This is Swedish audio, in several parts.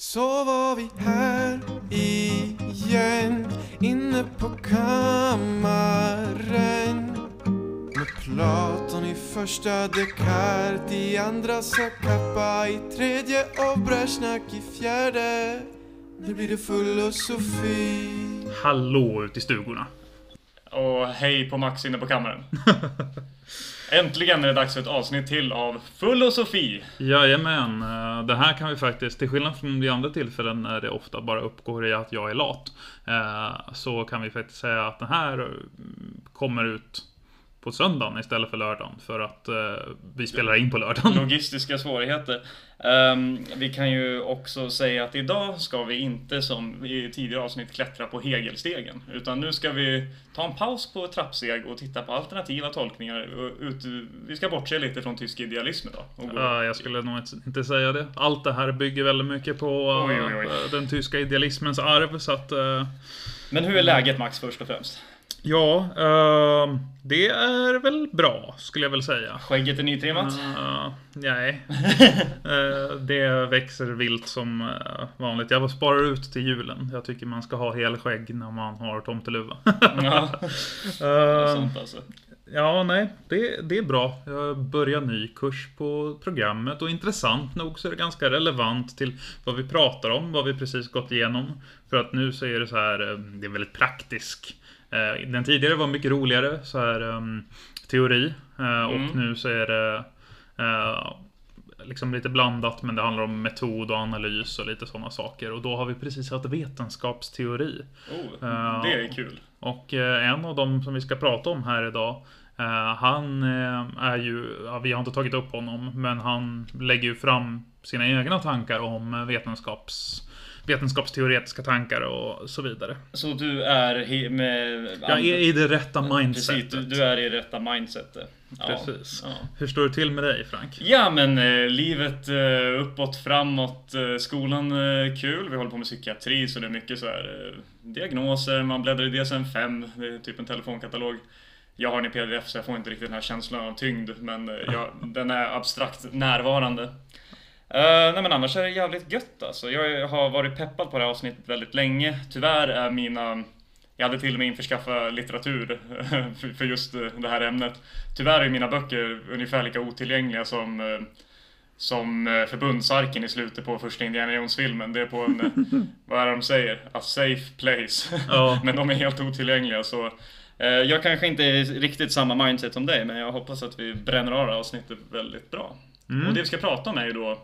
Så var vi här igen inne på kammaren med Platon i första Descartes i andra Zacapa i tredje och Brezjnak i fjärde Nu blir det filosofi Hallå ut i stugorna. Och hej på Max inne på kammaren. Äntligen är det dags för ett avsnitt till av Filosofi. Jajamän, eh, det här kan vi faktiskt, till skillnad från de andra tillfällen när det ofta bara uppgår i att jag är lat, eh, så kan vi faktiskt säga att den här eh, kommer ut på söndagen istället för lördagen för att eh, vi spelar in på lördagen. Logistiska svårigheter. Ehm, vi kan ju också säga att idag ska vi inte som i tidigare avsnitt klättra på Hegelstegen. Utan nu ska vi ta en paus på trappsteg och titta på alternativa tolkningar. Ut, vi ska bortse lite från tysk idealism idag. Ja, jag skulle nog inte- säga det. Allt det här bygger väldigt mycket på Oj, oj, oj. eh, den tyska idealismens arv, så att... eh, Men hur är läget Max först och främst? Ja, eh, det är väl bra, skulle jag väl säga. Skägget är nytrimmat? Uh, nej. Eh, det växer vilt som eh, vanligt. Jag sparar ut till julen. Jag tycker man ska ha helskägg när man har tomteluva. Ja, Eh, sånt alltså. ja, nej. Det, det är bra. Jag börjar ny kurs på programmet och intressant nog så är det ganska relevant till vad vi pratar om, vad vi precis gått igenom. För att nu så är det så här, eh, det är väldigt praktisk. Eh, Den tidigare var mycket roligare, så här um, teori. eh, Och Mm. nu så är det eh, liksom lite blandat, men det handlar om metod och analys och lite sådana saker. Och då har vi precis haft vetenskapsteori. Oh, det är kul. Och eh, en av dem som vi ska prata om här idag Han är ju, vi har inte tagit upp honom, men han lägger ju fram sina egna tankar om vetenskaps, vetenskapsteoretiska tankar och så vidare. Så du är med... Jag är i det rätta mindsetet. Precis, du, är i rätta mindsetet. Ja, Precis. Ja. Hur står det till med dig, Frank? Ja men eh, livet eh, uppåt, framåt, eh, skolan eh, kul. Vi håller på med psykiatri så det är mycket så här eh, diagnoser, man bläddrar i DSM-5, det är typ en telefonkatalog. Jag har den i pdf så jag får inte riktigt den här känslan av tyngd men eh, jag, den är abstrakt närvarande. Eh, nej men annars är det jävligt gött alltså. Jag har varit peppad på det här avsnittet väldigt länge. Tyvärr är mina jag hade till och med införskaffat litteratur för- för just eh, det här ämnet. Tyvärr är mina böcker ungefär lika otillgängliga som, eh, som eh, förbundsarken i slutet på första Indiana Jones-filmen. Det är på en, eh, vad är det de säger? A safe place. Ja. men de är helt otillgängliga så eh, jag kanske inte är riktigt samma mindset som dig men jag hoppas att vi bränner av det här avsnittet väldigt bra. Och det vi ska prata om är ju då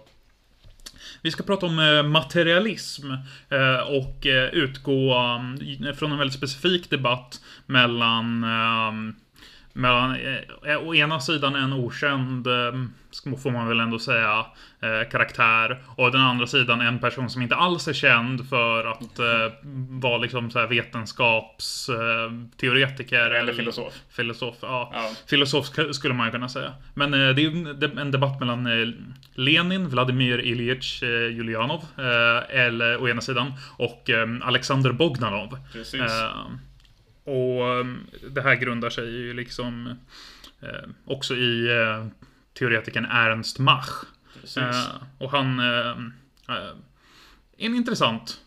vi ska prata om eh, materialism eh, och eh, utgå mm, från en väldigt specifik debatt mellan ehm, mellan å ena sidan en okänd, ehm, får man väl ändå säga, eh, karaktär och den andra sidan en person som inte alls är känd för att eh, vara liksom så här vetenskapsteoretiker. Eller filosof. Filosof, ja. Ja. Filosof sk- skulle man kunna säga. Men eh, det är en de- en debatt mellan eh, Lenin, Vladimir Ilyich eh, Julianov, eh, eller, å ena sidan, och eh, Alexander Bogdanov. Precis. Eh, och eh, det här grundar sig ju liksom eh, också i eh, teoretikern Ernst Mach. Precis. Eh, och han eh, eh, en intressant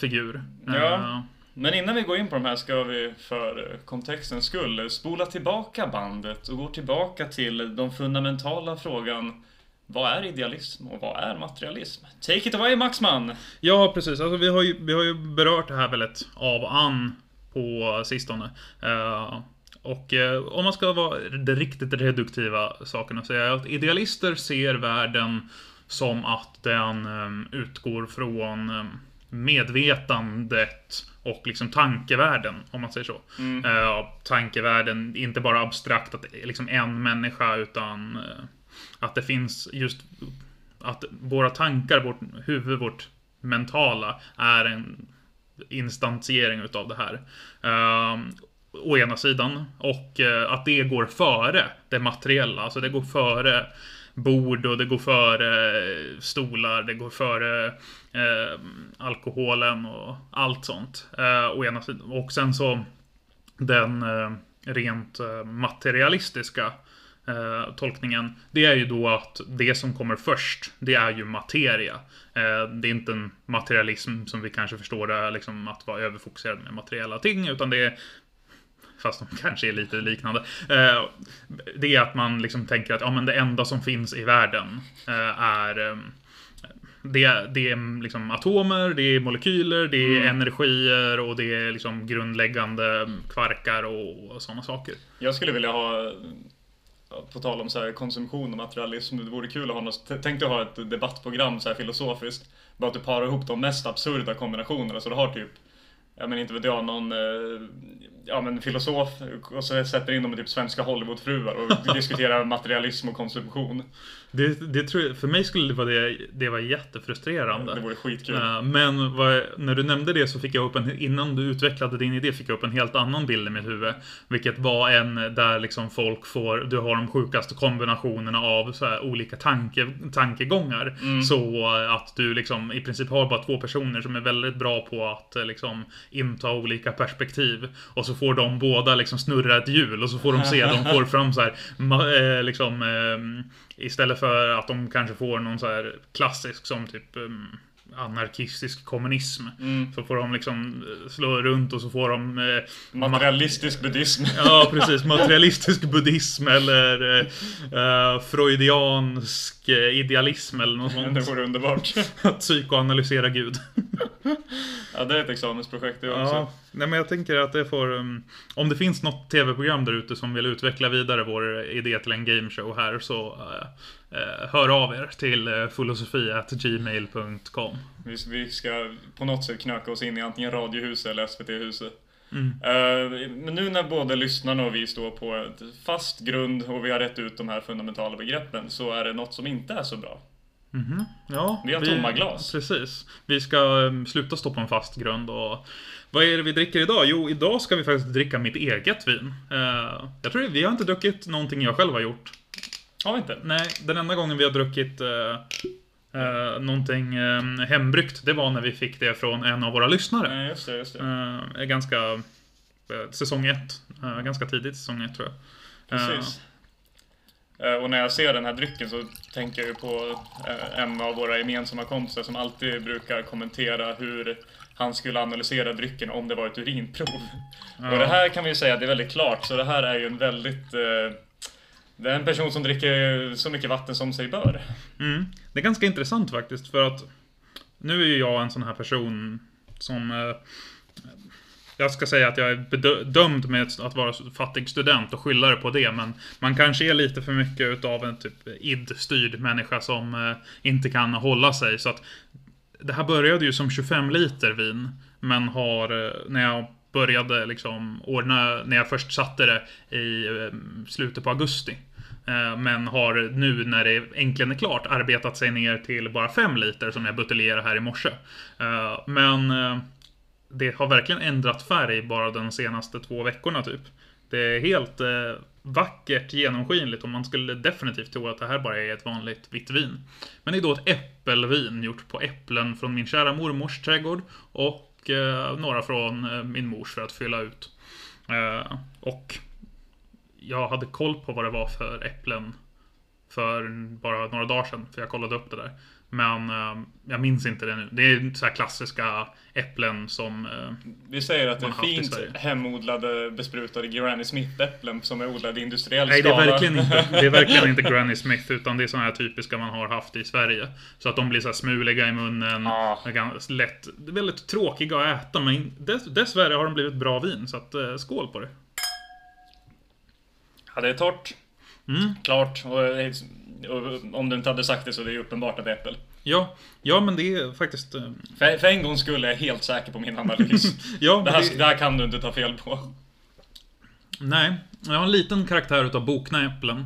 figur. Ja. Men innan vi går in på de här ska vi för kontextens skull spola tillbaka bandet och gå tillbaka till de fundamentala frågan vad är idealism och vad är materialism? Take it away Maxman! Ja, precis. Alltså, vi, har ju, vi har ju berört det här väldigt av an på sistone. Eh, och eh, om man ska vara det riktigt reduktiva sakerna så är det att idealister ser världen som att den eh, utgår från eh, medvetandet och liksom tankevärlden, om man säger så. Eh, tankevärlden, inte bara abstrakt att är liksom en människa, utan eh, att det finns just att våra tankar, vårt huvud, vårt mentala är en instansiering utav det här. Å ena sidan. Och eh, att det går före det materiella. Alltså det går före bord och det går före eh, stolar, det går före eh, alkoholen och allt sånt. Eh, å ena sidan. Och sen så den eh, rent eh, materialistiska eh, tolkningen, det är ju då att det som kommer först, det är ju materia. Det är inte en materialism som vi kanske förstår det, liksom att vara överfokuserad med materiella ting, utan det är Fast de kanske är lite liknande. Eh, det är att man liksom tänker att ja, men det enda som finns i världen eh, är eh, det, det är liksom atomer, det är molekyler, det är Mm. energier och det är liksom grundläggande kvarkar och, och sådana saker. Jag skulle vilja ha, på tal om så här konsumtion och materialism, det vore kul att ha något, tänk dig att ha ett debattprogram så här filosofiskt. Bara att du parar ihop de mest absurda kombinationerna, så du har typ, ja men inte vet jag, någon, eh, ja men filosof och så sätter in dem i typ svenska Hollywoodfruar och diskuterar materialism och konsumtion. Det, det tror jag, för mig skulle det vara, det, det var jättefrustrerande. Det vore skitkul. Eh, Men vad, när du nämnde det så fick jag upp en, innan du utvecklade din idé fick jag upp en helt annan bild i mitt huvud. Vilket var en där liksom folk får, du har de sjukaste kombinationerna av olika tanke, tankegångar. Mm. Så att du liksom i princip har bara två personer som är väldigt bra på att eh, liksom inta olika perspektiv. Och så får de båda liksom snurra ett hjul och så får de se, de får fram så här, eh, liksom ehm, Istället för att de kanske får någon så här klassisk som typ ehm, anarkistisk kommunism. Mm. Så får de liksom eh, slå runt och så får de... Eh, Materialistisk buddhism. ja, precis. Materialistisk buddhism eller eh, eh, freudiansk eh, idealism eller något Det sånt. vore underbart. Att psykoanalysera Gud. Ja, det är ett examensprojekt det också. Ja, nej men jag tänker att det får... Um, om det finns något tv-program där ute som vill utveckla vidare vår idé till en gameshow här så eh, hör av er till uh, filosofi.gmail.com Vi, vi ska på något sätt knöka oss in i antingen Radiohuset eller SVT-huset. Mm. Eh, men nu när både lyssnarna och vi står på ett fast grund och vi har rätt ut de här fundamentala begreppen så är det något som inte är så bra. Mhm. Ja, Vi har tomma glas. Precis. Vi ska um, sluta stå på en fast grund och vad är det vi dricker idag? Jo, idag ska vi faktiskt dricka mitt eget vin. Eh, jag tror vi har inte druckit någonting jag själv har gjort. Har vi inte? Nej, den enda gången vi har druckit uh, uh, någonting um, hembryggt, det var när vi fick det från en av våra lyssnare. Nej, just det, just det. Uh, ganska... Uh, säsong ett. Uh, ganska tidigt säsong ett tror jag. Precis. Eh, Och när jag ser den här drycken så tänker jag ju på eh, en av våra gemensamma kompisar som alltid brukar kommentera hur han skulle analysera drycken om det var ett urinprov. Ja. Och det här kan vi ju säga, det är väldigt klart, så det här är ju en väldigt... Det är en person som dricker så mycket vatten som sig bör. Mm. Det är ganska intressant faktiskt för att nu är ju jag en sån här person som eh, jag ska säga att jag är bedömd med att vara fattig student och skylla det på det, men man kanske är lite för mycket utav en typ id-styrd människa som eh, inte kan hålla sig. Så att det här började ju som 25 liter vin, men har, eh, när jag började liksom ordna, när jag först satte det i eh, slutet på augusti. Eh, men har nu när det äntligen är klart arbetat sig ner till bara 5 liter som jag buteljerade här i morse. Eh, men eh, det har verkligen ändrat färg bara de senaste två veckorna typ. Det är helt vackert genomskinligt och man skulle definitivt tro att det här bara är ett vanligt vitt vin. Men det är då ett äppelvin gjort på äpplen från min kära mormors trädgård och några från min mors för att fylla ut. Och jag hade koll på vad det var för äpplen för bara några dagar sedan, för jag kollade upp det där. Men eh, jag minns inte det nu. Det är så här klassiska äpplen som... Eh, Vi säger att det är fint hemodlade besprutade Granny Smith-äpplen som är odlade i industriell nej, det är, skala. verkligen inte, det är verkligen inte Granny Smith, utan det är såna här typiska man har haft i Sverige. Så att de blir så här smuliga i munnen. Ganska Lätt, väldigt tråkiga att äta, men dess, dessvärre har de blivit bra vin. Så att, eh, skål på det. Ja, det är torrt. Mm. Klart. Och, eh, och om du inte hade sagt det så är det ju uppenbart att det är äppel. Ja, ja, men det är faktiskt... eh, För, för en gång skulle jag är helt säker på min analys. Ja, det, här, det- det här kan du inte ta fel på. Nej, jag har en liten karaktär utav bokna äpplen.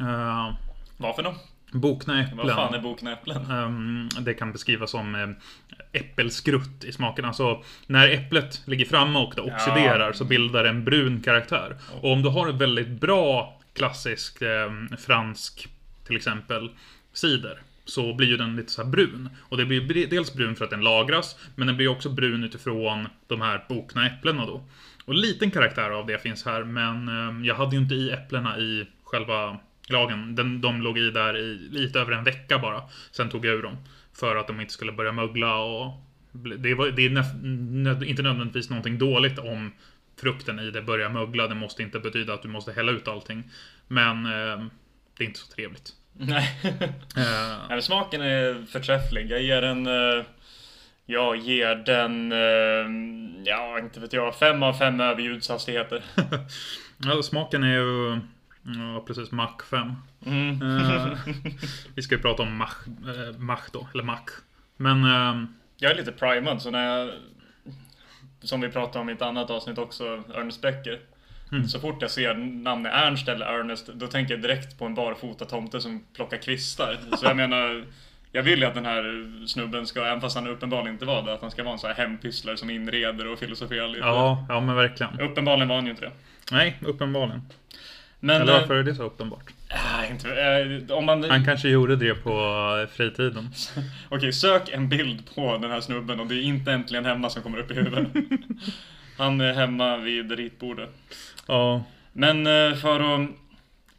Uh, Varför då? Bokna äpplen. Vad fan är bokna äpplen? Ehm, det kan beskrivas som eh, äppelskrutt i smaken. Alltså, när äpplet ligger framme och det oxiderar så bildar det en brun karaktär. Och om du har en väldigt bra klassisk eh, fransk, till exempel, cider. Så blir ju den lite så här brun. Och det blir dels brun för att den lagras, men den blir också brun utifrån de här bokna äpplena då. Och liten karaktär av det finns här, men eh, jag hade ju inte i äpplena i själva lagen. Den, de låg i där i lite över en vecka bara. Sen tog jag ur dem. För att de inte skulle börja mögla och... Det, var, det är näst, nöd, inte nödvändigtvis någonting dåligt om frukten i det börjar mögla. Det måste inte betyda att du måste hälla ut allting. Men eh, det är inte så trevligt. Nej. Nej, smaken är förträfflig. Jag ger den... eh, Jag ger den... eh, Ja, inte vet jag. Fem av fem överljudshastigheter. ja, smaken är ju... Ja, precis. Mach 5. Mm. Eh, vi ska ju prata om Mach, eh, Mach då, eller Mach. Men... Eh, Jag är lite primad, så när jag... Som vi pratade om i ett annat avsnitt också, Ernest Becker. Mm. Så fort jag ser namnet Ernst eller Ernest, då tänker jag direkt på en barfota tomte som plockar kvistar. Så jag menar, jag vill ju att den här snubben ska, även fast han uppenbarligen inte var det, att han ska vara en sån här hempysslare som inreder och filosoferar lite. ja, ja, men verkligen. Uppenbarligen var han ju inte det. Nej, uppenbarligen. Men... Eller eh, varför är det så uppenbart? äh, inte, äh, om man... Han kanske gjorde det på eh, fritiden. Okej, sök en bild på den här snubben och det är inte äntligen hemma som kommer upp i huvudet. Han är hemma vid ritbordet. Ja. Men eh, för att...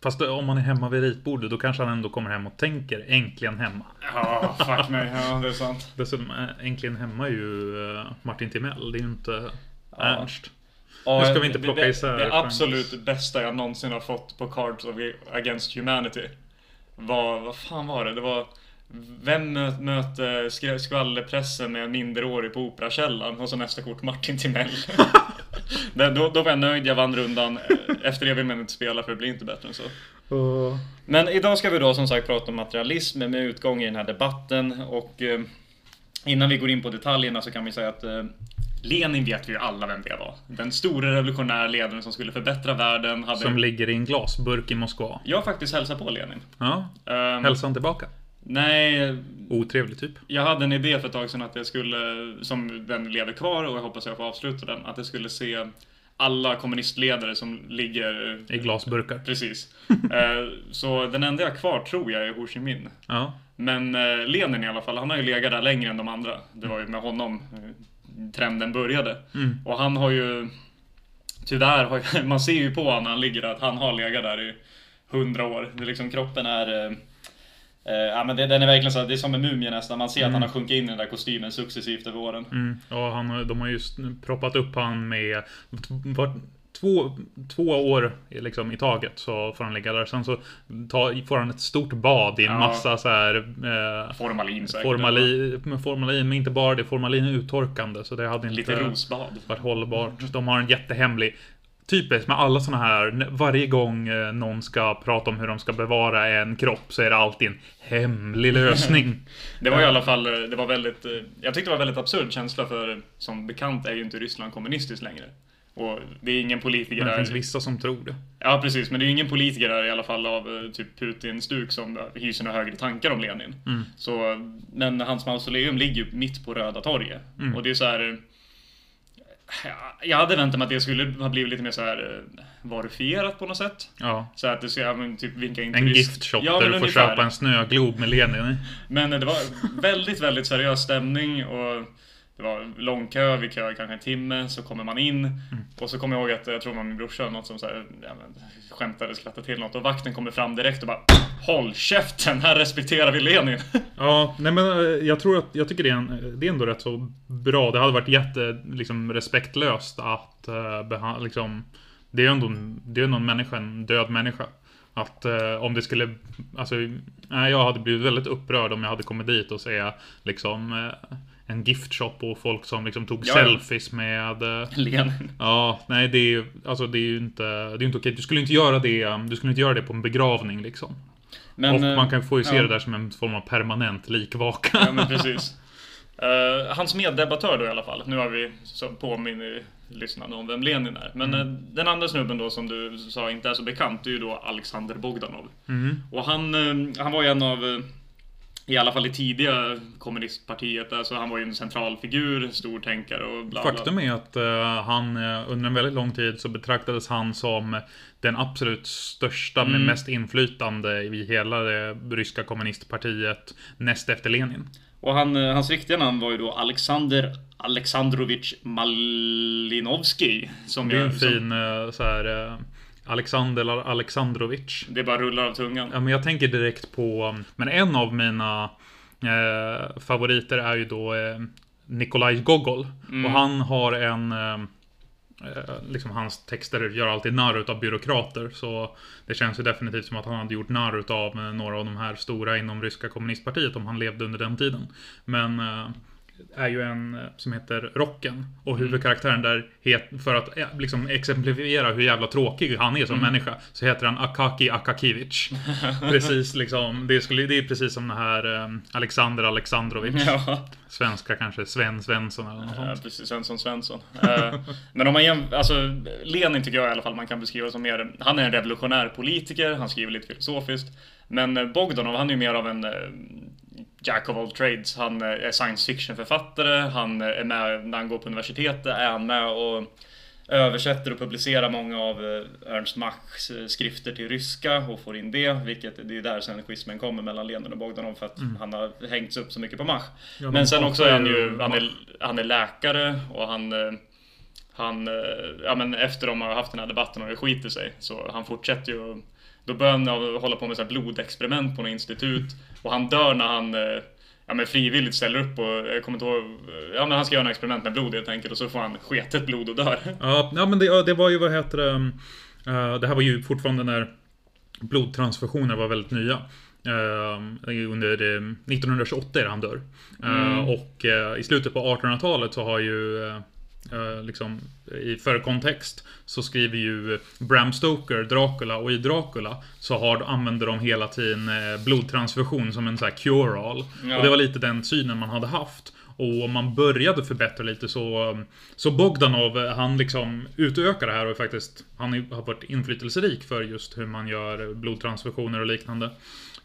Fast om man är hemma vid ritbordet, då kanske han ändå kommer hem och tänker äntligen hemma. Ja, fuck mig. Ja, det är sant. Dessutom, äntligen hemma är ju eh, Martin Timell. Det är ju inte Ja. Ernst. Ja, Nu ska vi inte det- plocka det, isär Det genrer. absolut bästa jag någonsin har fått på Cards of Against Humanity var, vad fan var det? Det var Vem mö- möter skvallerpressen med en minderårig på Operakällaren? Och så nästa kort Martin Timell. det, då, då var jag nöjd, jag vann rundan. Efter det vill man inte spela för det blir inte bättre än så. Men idag ska vi då som sagt prata om materialism med utgång i den här debatten och eh, innan vi går in på detaljerna så kan vi säga att eh, Lenin vet vi ju alla vem det var. Den store revolutionära ledaren som skulle förbättra världen. Hade... Som ligger i en glasburk i Moskva. Jag har faktiskt hälsat på Lenin. Ja. Ehm, Hälsan tillbaka. Nej, Otrevlig typ. jag hade en idé för ett tag sedan att jag skulle, som den lever kvar och jag hoppas jag får avsluta den, att jag skulle se alla kommunistledare som ligger I glasburkar. Precis. Eh, Så den enda jag har kvar tror jag är Ho Chi Minh. Ja. Men eh, Lenin i alla fall, han har ju legat där längre än de andra. Det var ju med honom eh, trenden började. Mm. Och han har ju... Tyvärr, har ju, man ser ju på honom när han ligger att han har legat där i hundra år. Det är liksom, kroppen är... eh, ja men det, den är verkligen så, det är som en mumie nästan. Man ser att han har sjunkit in i den där kostymen successivt över åren. Mm. Ja, han, de har just proppat upp han med två, två år liksom, i taget så får han ligga där. Sen så ta, får han ett stort bad i en Ja. massa så här eh, Formalin säkert. formalin, men formalin, men inte bara det. Formalin är uttorkande så det hade inte Lite rosbad. varit hållbart. De har en jättehemlig Typiskt med alla såna här, varje gång eh, någon ska prata om hur de ska bevara en kropp så är det alltid en hemlig lösning. Det var i alla fall, eh, det var väldigt, eh, jag tyckte det var väldigt absurd känsla för som bekant är ju inte Ryssland kommunistiskt längre. Och det är ingen politiker Men det där. finns vissa som tror det. Ja precis, men det är ju ingen politiker där i alla fall av eh, typ Putin-stuk som hyser några högre tankar om Lenin. Mm. Så, men hans mausoleum ligger ju mitt på Röda torget. Mm. Och det är så här. eh, ja, Jag hade väntat mig att det skulle ha blivit lite mer så här eh, varifierat på något sätt. Ja. Så att det men typ vinka in En turist- gift shop Ja, där du får köpa en snöglob med Lenin i. Men det var väldigt, väldigt seriös stämning och det var lång kö, vi kö kanske en timme, så kommer man in Mm. och så kommer jag ihåg att jag tror var min brorsa eller något som så här, ja, men, skämtade, skrattade till något och vakten kommer fram direkt och bara Håll käften, här respekterar vi Lenin! Ja, nej men eh, jag tror att, jag tycker det är, en, det är ändå rätt så bra. Det hade varit jätte, liksom respektlöst att uh, behandla, liksom, det är ändå, en- det är ändå en människa, en död människa. Att eh, om det skulle, alltså, nej, jag hade blivit väldigt upprörd om jag hade kommit dit och se liksom eh, en giftshop och folk som liksom tog Ja, selfies med eh, Lenin. Ja, nej det är ju, alltså det är ju inte, det är inte okej. Du skulle inte göra det, um, du skulle inte göra det på en begravning liksom. Men, och eh, man kan få ju se ja. det där som en form av permanent likvaka. Ja men precis. Eh, hans meddebattör då i alla fall. Nu har vi påminner lyssnarna om vem Lenin är. Men Mm. eh, den andra snubben då som du sa inte är så bekant, det är ju då Alexander Bogdanov. Mm. Och han, eh, han var ju en av, eh, i alla fall i tidiga kommunistpartiet, alltså han var ju en central figur, stor tänkare och bla bla. Faktum är att eh, han eh, under en väldigt lång tid så betraktades han som den absolut största med Mm. mest inflytande i hela det ryska kommunistpartiet näst efter Lenin. Och han, eh, hans riktiga namn var ju då Alexander Alexandrovich Malinovskij. Som Det är en som- fin eh, så här, Alexander Alexandrovich. Det bara rullar av tungan. Ja, men jag tänker direkt på, men en av mina eh, favoriter är ju då eh, Nikolaj Gogol. Mm. Och han har en eh, eh, Liksom hans texter gör alltid narr utav byråkrater. Så det känns ju definitivt som att han hade gjort narr utav eh, några av de här stora inom ryska kommunistpartiet om han levde under den tiden. Men eh, är ju en eh, som heter Rocken. Och huvudkaraktären där, het, för att eh, liksom exemplifiera hur jävla tråkig han är som människa, så heter han Akaki Akakivich. precis liksom, det, skulle, det är precis som den här eh, Alexander Alexandrovich. Ja, Svenska kanske Sven Svensson eller något ja sånt. precis. Svensson Svensson. Eh, Men om man jäm, alltså Lenin tycker jag i alla fall man kan beskriva som mer, han är en revolutionär politiker, han skriver lite filosofiskt. Men eh, Bogdanov, han är ju mer av en eh, Jack of all trades. Han eh, är science fiction-författare, han eh, är med när han går på universitetet, är han med och översätter och publicerar många av Ernst Machs skrifter till ryska och får in det, vilket det är där sen schismen kommer mellan Lenin och Bogdanov för att han har hängts upp så mycket på Mach. Ja, de Men sen också är han ju, han är, han är läkare och han han, ja men efter de har haft den här debatten och det skiter sig så han fortsätter ju Då börjar han hålla på med så här blodexperiment på något institut och han dör när han eh, Ja men frivilligt ställer upp och jag kommer inte ihåg Ja men han ska göra en experiment med blod helt enkelt och så får han sketet blod och dör. Ja, ja men det, det var ju, vad heter det, eh, det här var ju fortfarande när blodtransfusioner var väldigt nya. Eh, under det, 1928 är det han dör. Eh, och eh, i slutet på 1800-talet så har ju eh, eh, liksom, i för kontext så skriver ju Bram Stoker Dracula och i Dracula så har, använder de hela tiden eh, blodtransfusion som en så här cure-all. Ja. Och det var lite den synen man hade haft. Och man började förbättra lite så Så Bogdanov, han liksom utökar det här och faktiskt Han har varit inflytelserik för just hur man gör blodtransfusioner och liknande.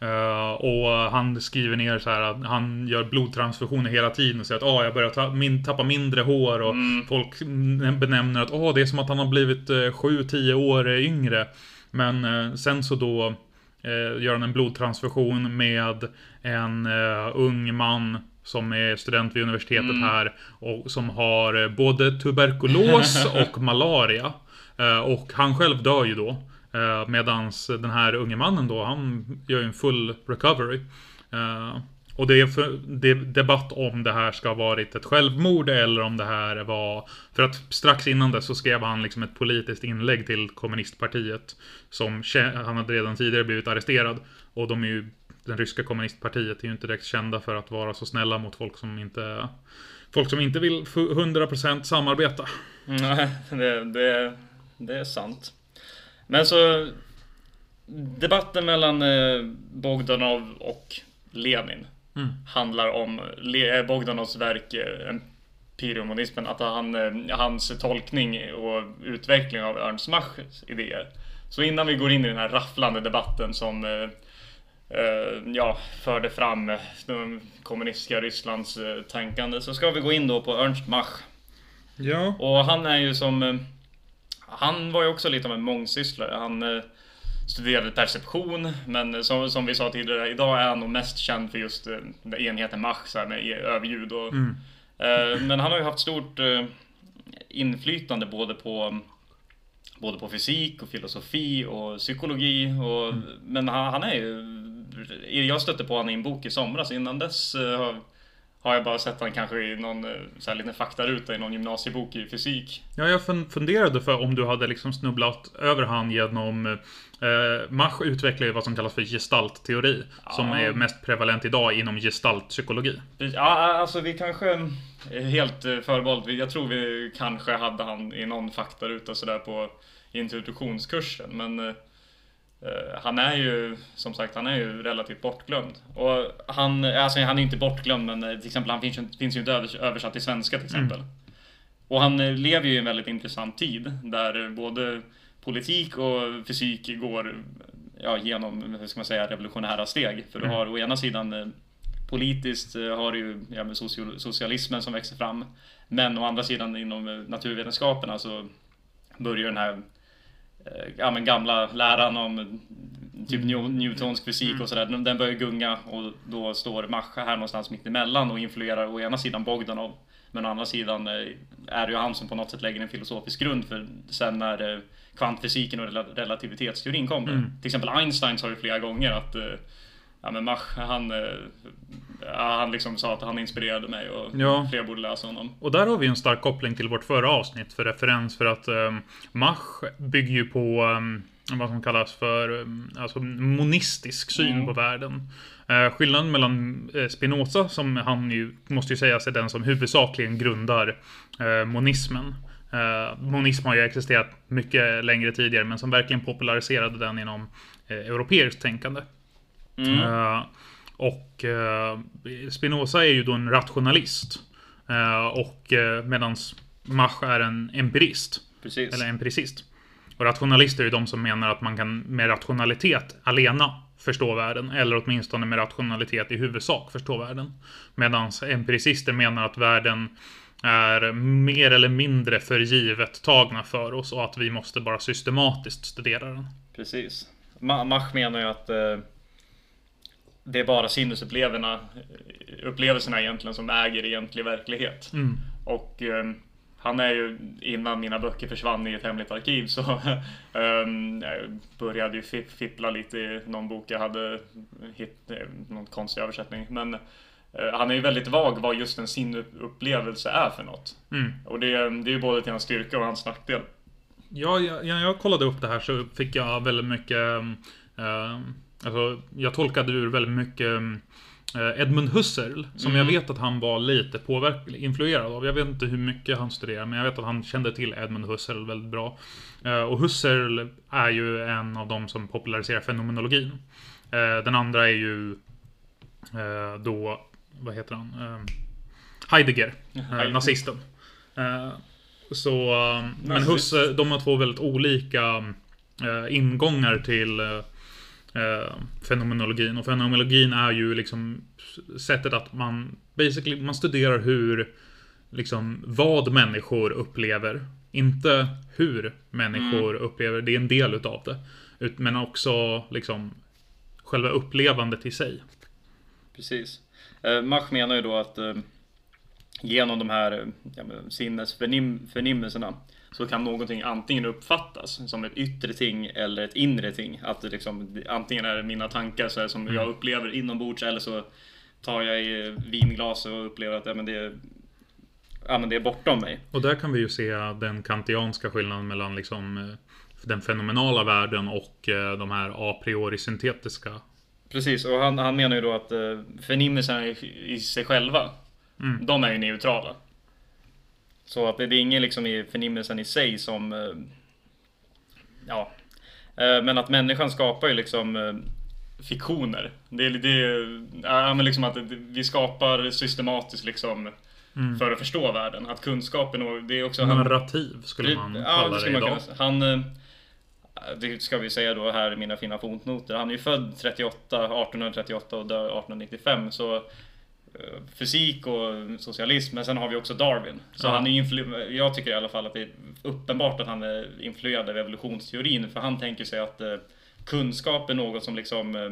Eh, och han skriver ner så här att han gör blodtransfusioner hela tiden och säger att ah, jag börjar ta, min, tappa mindre hår och folk benämner att ah, det är som att han har blivit 7-10 år yngre. Men eh, sen så då eh, gör han en blodtransfusion med en eh, ung man som är student vid universitetet här och som har eh, både tuberkulos och malaria. Eh, och han själv dör ju då. Eh, medans den här unge mannen då, han gör ju en full recovery. Eh, och det är, för, det är debatt om det här ska ha varit ett självmord eller om det här var... För att strax innan det så skrev han liksom ett politiskt inlägg till kommunistpartiet. Som han hade redan tidigare blivit arresterad. Och de är ju... Den ryska kommunistpartiet är ju inte direkt kända för att vara så snälla mot folk som inte... Folk som inte vill 100% samarbeta. Nej, det, det, det är sant. Men så Debatten mellan eh, Bogdanov och Lenin Mm. handlar om eh, Bogdanovs verk eh, Empiriomonismen, att han, hans tolkning och utveckling av Ernst Machs idéer. Så innan vi går in i den här rafflande debatten som eh, ja, förde fram det kommunistiska Rysslands tänkande så ska vi gå in då på Ernst Mach. Ja. Och han är ju som... Han var ju också lite av en mångsysslare. Han eh, studerade perception, men eh, som, som vi sa tidigare, idag är han nog mest känd för just eh, enheten Mach, så här med e- överljud och... Eh, Men han har ju haft stort inflytande både på Både på fysik och filosofi och psykologi och, Men han, han är ju Jag stötte på honom i en bok i somras, innan dess har, har jag bara sett han kanske i någon eh, så här liten faktaruta i någon gymnasiebok i fysik. Ja, jag fun- funderade för om du hade liksom snubblat över han genom... Eh, Mach utvecklar ju vad som kallas för gestaltteori. Som är mest prevalent idag inom gestaltpsykologi. Ja, alltså vi kanske är helt eh, förbehållet. Jag tror vi kanske hade han i någon faktaruta sådär på introduktionskursen. Men eh, eh, han är ju, som sagt, han är ju relativt bortglömd. Och han, alltså han är inte bortglömd, men eh, till exempel han finns, ju- finns ju inte övers- översatt till svenska till exempel. Och han eh, lever ju i en väldigt intressant tid där eh, både politik och fysik går ja, genom, hur ska man säga, revolutionära steg. För du har å ena sidan eh, politiskt eh, har du ju ja, socialismen som växer fram. Men å andra sidan inom eh, naturvetenskaperna så börjar den här eh, ja, men gamla läran om typ New- Newtonsk fysik och sådär. Den börjar gunga och då står Mach här någonstans mitt emellan och influerar å ena sidan Bogdanov. Men å andra sidan eh, är det ju han som på något sätt lägger en filosofisk grund för sen när eh, kvantfysiken och rela- relativitetsteorin kommer. Till exempel Einstein sa ju flera gånger att eh, Ja men Mach, han, eh, han liksom sa att han inspirerade mig och Ja. fler borde läsa honom. Och där har vi en stark koppling till vårt förra avsnitt för referens för att um, Mach bygger ju på um, vad som kallas för um, alltså monistisk syn Mm. på världen. Uh, skillnaden mellan uh, Spinoza, som han ju måste ju sägas är den som huvudsakligen grundar uh, monismen. Monism har ju existerat mycket längre tidigare, men som verkligen populariserade den inom europeiskt tänkande. Eh, och uh, Spinoza är ju då en rationalist. Uh, och uh, medans Mach är en empirist. Precis. Eller empiricist. Och rationalister är ju de som menar att man kan med rationalitet alena förstå världen. Eller åtminstone med rationalitet i huvudsak förstå världen. Medan empiricister menar att världen är mer eller mindre för givet tagna för oss och att vi måste bara systematiskt studera den. Precis. Ma- Mach menar ju att eh, det är bara sinnesupplevelserna upplevelserna egentligen som äger egentlig verklighet. Mm. Och eh, han är ju, innan mina böcker försvann i ett hemligt arkiv så eh, började ju fi- fippla lite i någon bok jag hade hitt, eh, någon konstig översättning. Men eh, han är ju väldigt vag vad just en sinneupplevelse är för något. Mm. Och det, det är ju både till hans styrka och hans nackdel. Ja, jag, jag, kollade upp det här så fick jag väldigt mycket... eh, alltså, jag tolkade ur väldigt mycket eh, Edmund Husserl, som jag vet att han var lite påverk, influerad av. Jag vet inte hur mycket han studerade, men jag vet att han kände till Edmund Husserl väldigt bra. Eh, och Husserl är ju en av de som populariserar fenomenologin. Eh, den andra är ju då, vad heter han? Heidegger, Heidegger. nazisten. Så, men. Husserl, de har två väldigt olika ingångar till eh, fenomenologin. Och fenomenologin är ju liksom sättet att man basically, man studerar hur liksom vad människor upplever. Inte hur människor upplever, det är en del utav det. Ut- Men också liksom själva upplevandet i sig. Precis. Eh, Mach menar ju då att eh, genom de här ja, sinnesförnimmelserna så kan någonting antingen uppfattas som ett yttre ting eller ett inre ting. Att det liksom, antingen är det mina tankar så här, som jag upplever inombords eller så tar jag i vinglas och upplever att ja, men det, är- ja, men det är bortom mig. Och där kan vi ju se den kantianska skillnaden mellan liksom eh, den fenomenala världen och eh, de här a priori syntetiska. Precis, och han, han menar ju då att eh, förnimmelserna i, i sig själva, Mm. de är ju neutrala. Så att det, det är ingen liksom i förnimmelsen i sig som... Eh, ja. Eh, men att människan skapar ju liksom eh, fiktioner. Det är det, ja, men liksom att det, vi skapar systematiskt liksom för att förstå världen. Att kunskapen och det är också... han- Narrativ skulle man ja, kalla det det skulle man idag. kunna säga. Han, det ska vi säga då här i mina fina fotnoter. Han är ju född 38, 1838 och dör 1895. Så fysik och socialism, men sen har vi också Darwin. Så Ja. han är influ- jag tycker i alla fall att det är uppenbart att han är influerad av evolutionsteorin. För han tänker sig att eh, kunskap är något som liksom eh,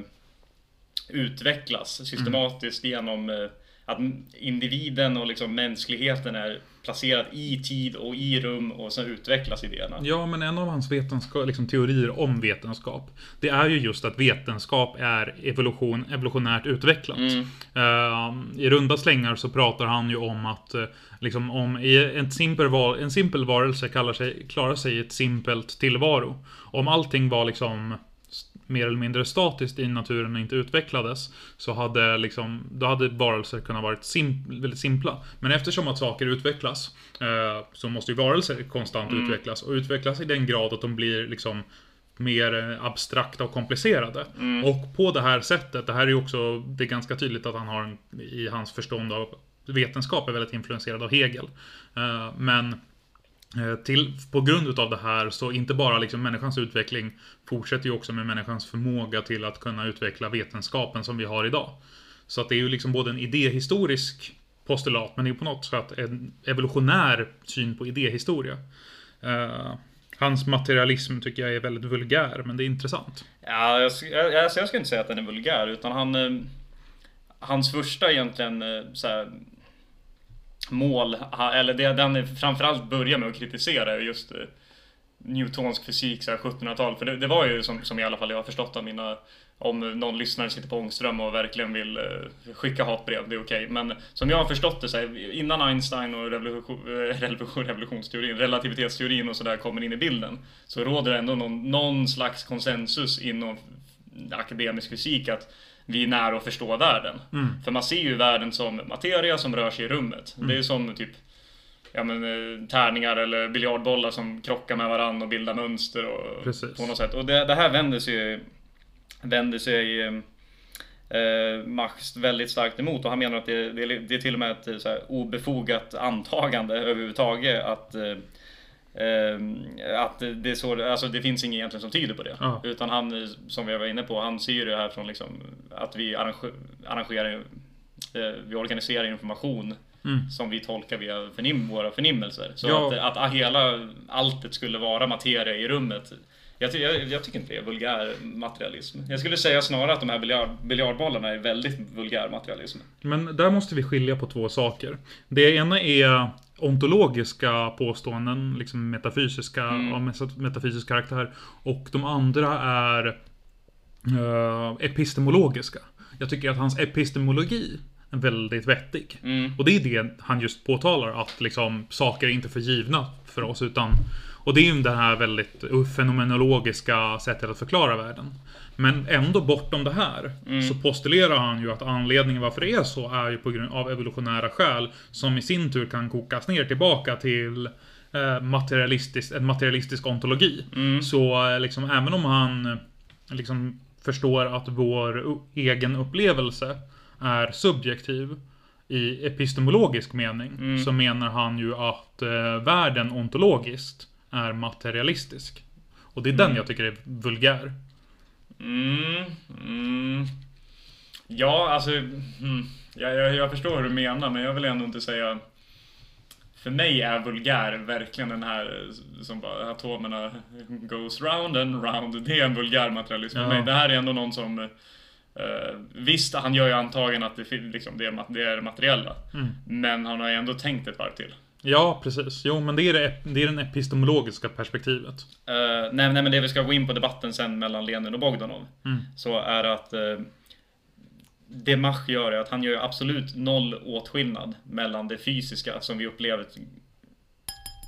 utvecklas systematiskt genom eh, att individen och liksom mänskligheten är placerad i tid och i rum och sen utvecklas idéerna. Ja, men en av hans vetenskap, liksom, teorier om vetenskap, det är ju just att vetenskap är evolution, evolutionärt utvecklat. Mm. Eh, I runda slängar så pratar han ju om att eh, liksom, om en, simpel var, en simpel varelse kallar sig, klarar sig i ett simpelt tillvaro. Om allting var liksom mer eller mindre statiskt i naturen och inte utvecklades så hade liksom, då hade varelser kunnat varit sim, väldigt simpla. Men eftersom att saker utvecklas eh, så måste ju varelser konstant utvecklas och utvecklas i den grad att de blir liksom mer eh, abstrakta och komplicerade. Och på det här sättet, det här är ju också, det är ganska tydligt att han har en, i hans förstånd av vetenskap är väldigt influenserad av Hegel. Eh, Men Eh, till, på grund utav det här så inte bara liksom människans utveckling fortsätter ju också med människans förmåga till att kunna utveckla vetenskapen som vi har idag. Så att det är ju liksom både en idéhistorisk postulat men det är ju på något sätt en evolutionär syn på idéhistoria. Uh, Hans materialism tycker jag är väldigt vulgär, men det är intressant. Ja, jag, jag, jag, jag skulle inte säga att den är vulgär, utan han... eh, Hans första egentligen eh, så här, mål, eller det den framförallt börjar med att kritisera är just eh, Newtonsk fysik, 1700-tal. För det, det var ju som, som i alla fall jag har förstått av mina om någon lyssnare sitter på Ångström och verkligen vill eh, skicka hatbrev, det är okej. Men som jag har förstått det, så här, innan Einstein och revolution, eh, revolution, revolutionsteorin, relativitetsteorin och sådär kommer in i bilden, så råder det ändå någon, någon slags konsensus inom akademisk fysik att vi är nära att förstå världen. För man ser ju världen som materia som rör sig i rummet. Det är som typ ja, men, eh, tärningar eller biljardbollar som krockar med varandra och bildar mönster och, Precis. på något sätt. Och det, det här vänder sig, vänder sig eh, eh, Max väldigt starkt emot och han menar att det, det, det är till och med ett så här, obefogat antagande överhuvudtaget att eh, eh, att det, är så, alltså det finns inget egentligen som tyder på det. Ja. Utan han, som vi var inne på, han ser ju det här från liksom att vi arrange, arrangerar, eh, vi organiserar information Mm. som vi tolkar via förnim, våra förnimmelser. Så Ja. att, att hela alltet skulle vara materia i rummet. Jag, jag, jag tycker inte det är vulgär materialism. Jag skulle säga snarare att de här biljard, biljardbollarna är väldigt vulgär materialism. Men där måste vi skilja på två saker. Det ena är ontologiska påståenden, liksom metafysiska, av mes- metafysisk karaktär. Och de andra är eh, epistemologiska. Jag tycker att hans epistemologi är väldigt vettig. Och det är det han just påtalar, att liksom saker är inte för givna för oss, utan och det är ju det här väldigt fenomenologiska sättet att förklara världen. Men ändå bortom det här så postulerar han ju att anledningen varför det är så är ju på grund av evolutionära skäl som i sin tur kan kokas ner tillbaka till eh, materialistisk, en materialistisk ontologi. Så eh, liksom även om han eh, liksom förstår att vår egen upplevelse är subjektiv i epistemologisk mening så menar han ju att eh, världen ontologiskt är materialistisk. Och det är den jag tycker är vulgär. Mm, mm. Ja, alltså... Mm, jag, jag, jag förstår hur du menar, men jag vill ändå inte säga... För mig är vulgär verkligen den här eh, som bara atomerna goes round and round. Det är en vulgär materialism Ja. för mig. Det här är ändå någon som... eh, visst, han gör ju antagen att det, liksom, det, är, det är materiella. Men han har ju ändå tänkt ett varv till. Ja, precis. Jo, men det är det, det är det epistemologiska perspektivet. Uh, nej, nej, men det vi ska gå in på debatten sen mellan Lenin och Bogdanov. Mm. Så är att uh, det Mach gör är att han gör absolut noll åtskillnad mellan det fysiska som vi upplever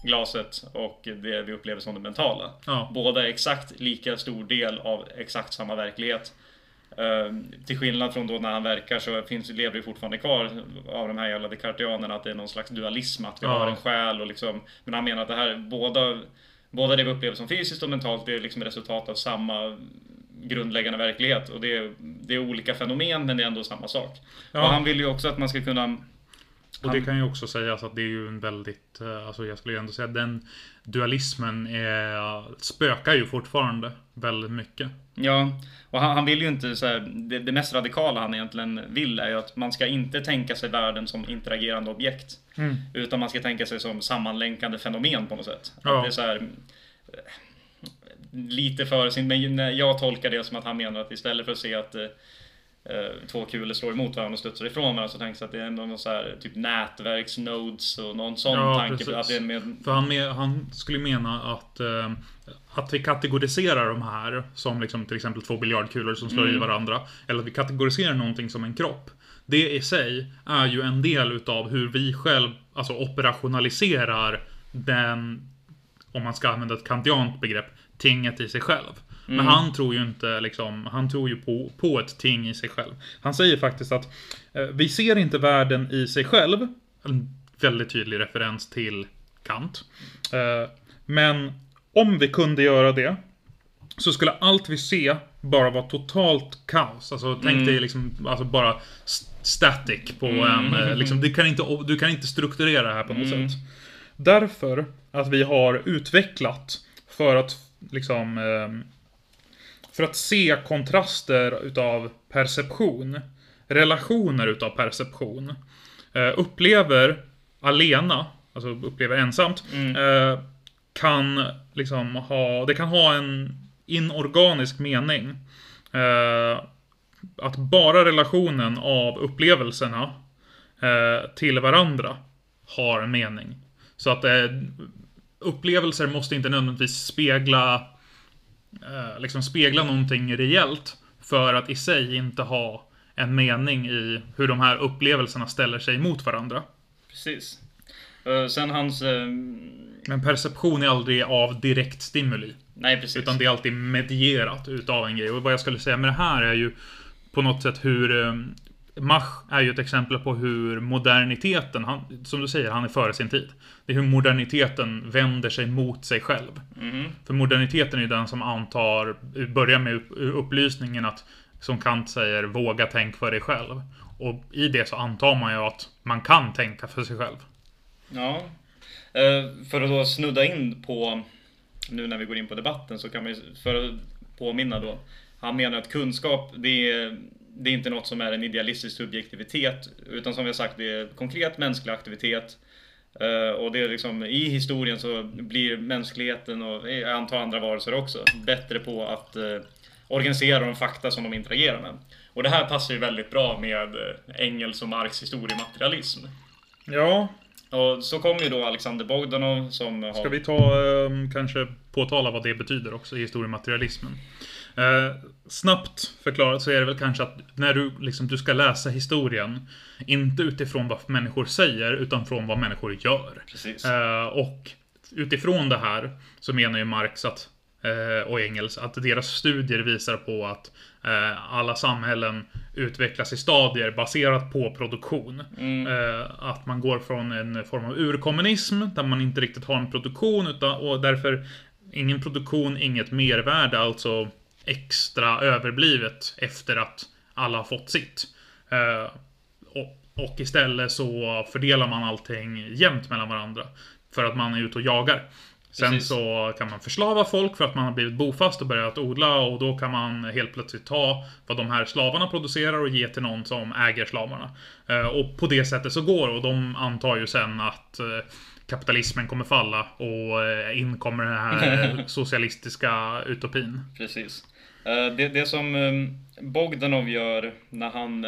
glaset och det vi upplever som det mentala. Ja. Båda är exakt lika stor del av exakt samma verklighet. Eh, till skillnad från då när han verkar så finns, lever vi fortfarande kvar av de här jävla Descartianerna att det är någon slags dualism, att vi Ja. har en själ och liksom Men han menar att det här, båda, båda det vi upplever som fysiskt och mentalt, det är liksom resultat av samma grundläggande verklighet och det är, det är olika fenomen men det är ändå samma sak. Ja. Och han vill ju också att man ska kunna Och det kan ju också sägas att det är ju en väldigt, eh, alltså jag skulle ju ändå säga att den dualismen är, spökar ju fortfarande väldigt mycket. Ja, och han, han vill ju inte så här, det, det mest radikala han egentligen vill är ju att man ska inte tänka sig världen som interagerande objekt. Utan man ska tänka sig som sammanlänkande fenomen på något sätt. Ja. Att det är så här, lite för sin, men jag tolkar det som att han menar att istället för att se att eh, eh, två kulor slår emot varandra och studsar ifrån varandra så tänks att det är någon så här typ nätverksnodes och någon sån Ja, tanke. precis. Att det med, För han, han skulle mena att, eh, att vi kategoriserar de här som liksom till exempel två biljardkulor som slår i varandra. Eller att vi kategoriserar någonting som en kropp. Det i sig är ju en del utav hur vi själv alltså operationaliserar den, om man ska använda ett kantiant begrepp, tinget i sig själv. Men han tror ju inte liksom, han tror ju på, på ett ting i sig själv. Han säger faktiskt att eh, vi ser inte världen i sig själv. En väldigt tydlig referens till Kant. Eh, men om vi kunde göra det så skulle allt vi ser bara vara totalt kaos. Alltså tänk dig liksom, alltså bara st- static på en, eh, liksom, du, kan inte, du kan inte strukturera det här på något sätt. Därför att vi har utvecklat för att liksom ehm, för att se kontraster utav perception, relationer utav perception, eh, upplever alena, alltså upplever ensamt, eh, kan liksom ha, det kan ha en inorganisk mening. Eh, att bara relationen av upplevelserna eh, till varandra har en mening. Så att eh, upplevelser måste inte nödvändigtvis spegla eh, liksom spegla någonting rejält för att i sig inte ha en mening i hur de här upplevelserna ställer sig mot varandra. Precis. Uh, sen hans... Uh, Men perception är aldrig av direkt stimuli. Nej, precis. Utan det är alltid medierat utav en grej. Och vad jag skulle säga med det här är ju på något sätt hur um, Mach är ju ett exempel på hur moderniteten, han, som du säger, han är före sin tid. Det är hur moderniteten vänder sig mot sig själv. Mm. För moderniteten är ju den som antar, börjar med upplysningen att, som Kant säger, våga tänk för dig själv. Och i det så antar man ju att man kan tänka för sig själv. Ja. Eh, för att då snudda in på, nu när vi går in på debatten, så kan man ju, för att påminna då. Han menar att kunskap, det är, det är inte något som är en idealistisk subjektivitet, utan som vi har sagt, det är konkret mänsklig aktivitet. Eh, och det är liksom, i historien så blir mänskligheten och eh, jag antar andra varelser också bättre på att organisera de fakta som de interagerar med. Och det här passar ju väldigt bra med Engels och Marx historiematerialism. Ja, och så kommer ju då Alexander Bogdanov som har... Ska vi ta, eh, kanske påtala vad det betyder också, historiematerialismen? Eh, snabbt förklarat så är det väl kanske att när du, liksom, du ska läsa historien, inte utifrån vad människor säger, utan från vad människor gör. Eh, och utifrån det här så menar ju Marx att Eh, och Engels, att deras studier visar på att eh, alla samhällen utvecklas i stadier baserat på produktion. Mm. Eh, att man går från en form av urkommunism, där man inte riktigt har en produktion, utan, och därför ingen produktion, inget mervärde, alltså extra överblivet efter att alla har fått sitt. Och, och istället så fördelar man allting jämnt mellan varandra. För att man är ute och jagar. Sen Precis. så kan man förslava folk för att man har blivit bofast och börjat odla och då kan man helt plötsligt ta vad de här slavarna producerar och ge till någon som äger slavarna. Eh, och på det sättet så går och de antar ju sen att eh, kapitalismen kommer falla och eh, in kommer den här socialistiska utopin. Precis. Det, det som Bogdanov gör när han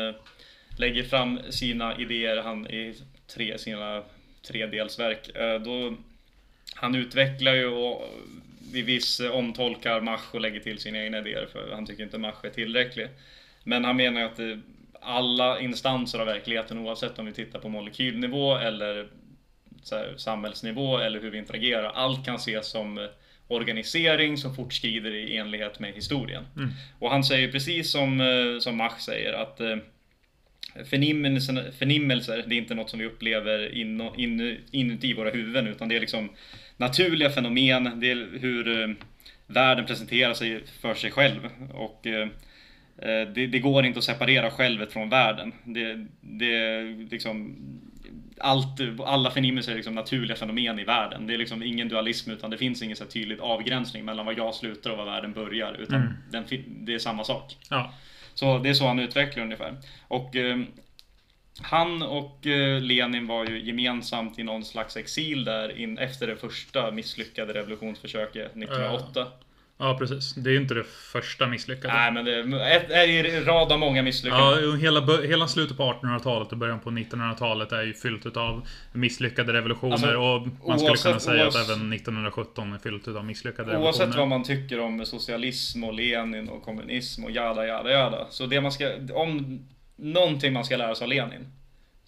lägger fram sina idéer han, i tre, sina tredelsverk, då han utvecklar ju och vid viss omtolkar Mach och lägger till sina egna idéer för han tycker inte Mach är tillräcklig. Men han menar att alla instanser av verkligheten oavsett om vi tittar på molekylnivå eller här, samhällsnivå eller hur vi interagerar. Allt kan ses som organisering som fortskrider i enlighet med historien. Mm. Och han säger precis som, eh, som Mach säger att eh, förnimmelser, förnimmelser, det är inte något som vi upplever in, in, inuti våra huvuden utan det är liksom naturliga fenomen, det är hur eh, världen presenterar sig för sig själv. Och eh, eh, det, det, går inte att separera självet från världen. Det, det liksom, allt, alla förnimmelser är liksom naturliga fenomen i världen. Det är liksom ingen dualism utan det finns ingen så tydlig avgränsning mellan var jag slutar och var världen börjar. Utan mm. den, det är samma sak. Ja. Så det är så han utvecklar ungefär. Och eh, han och eh, Lenin var ju gemensamt i någon slags exil där in, efter det första misslyckade revolutionsförsöket 1908. Ja, precis. Det är ju inte det första misslyckade. Nej, men det är en rad av många misslyckanden. Ja, hela, hela slutet på 1800-talet och början på 1900-talet är ju fyllt av misslyckade revolutioner. Alltså, och man skulle oavsett, kunna säga oavsett, att även 1917 är fyllt av misslyckade revolutioner. Oavsett vad man tycker om socialism och Lenin och kommunism och jada, jada, jada. Så det man ska, om någonting man ska lära sig av Lenin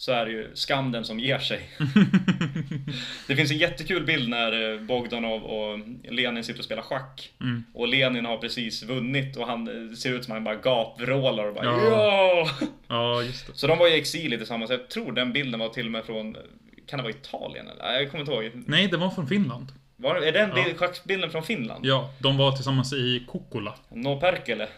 så är det ju skam den som ger sig. det finns en jättekul bild när eh, Bogdanov och Lenin sitter och spelar schack. Mm. Och Lenin har precis vunnit och han eh, ser ut som att han bara gapvrålar och bara ja. ja! Ja, just det. Så de var i exil tillsammans. Jag tror den bilden var till och med från, kan det vara Italien eller? Jag kommer inte ihåg. Nej, det var från Finland. Var, är den ja. schackbilden från Finland? Ja, de var tillsammans i Kokkola. No Perkele.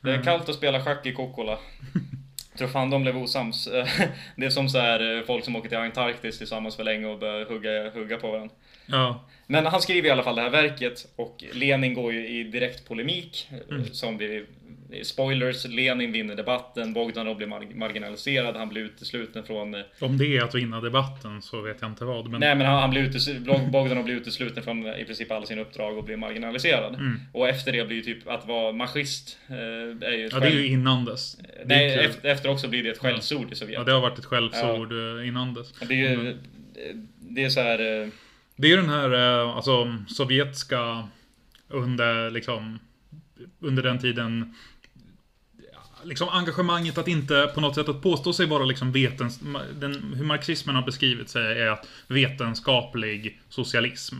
Det är mm. kallt att spela schack i Kokkola. tror fan de blev osams. Det är som så här eh, folk som åker till Antarktis tillsammans för länge och börjar hugga, hugga på varandra. Ja. Men han skriver i alla fall det här verket och Lenin går ju i direkt polemik mm. som vi Spoilers, Lenin vinner debatten, Bogdanov blir mar- marginaliserad, han blir utesluten från... eh, Om det är att vinna debatten så vet jag inte vad. Men... Nej men han, han blir utesluten, Bog- Bogdanov blir utesluten från eh, i princip alla sina uppdrag och blir marginaliserad. Mm. Och efter det blir ju typ att vara maskist, eh, är ju Ja, det är ju innan dess. Är Nej, efter, efter också blir det ett skällsord i Sovjet. Ja, det har varit ett skällsord eh, innan dess. Det är ju... Det är så här... Det är ju den här eh, alltså, sovjetiska under liksom under den tiden liksom engagemanget att inte på något sätt att påstå sig vara liksom vetens, den, hur marxismen har beskrivit sig är att vetenskaplig socialism.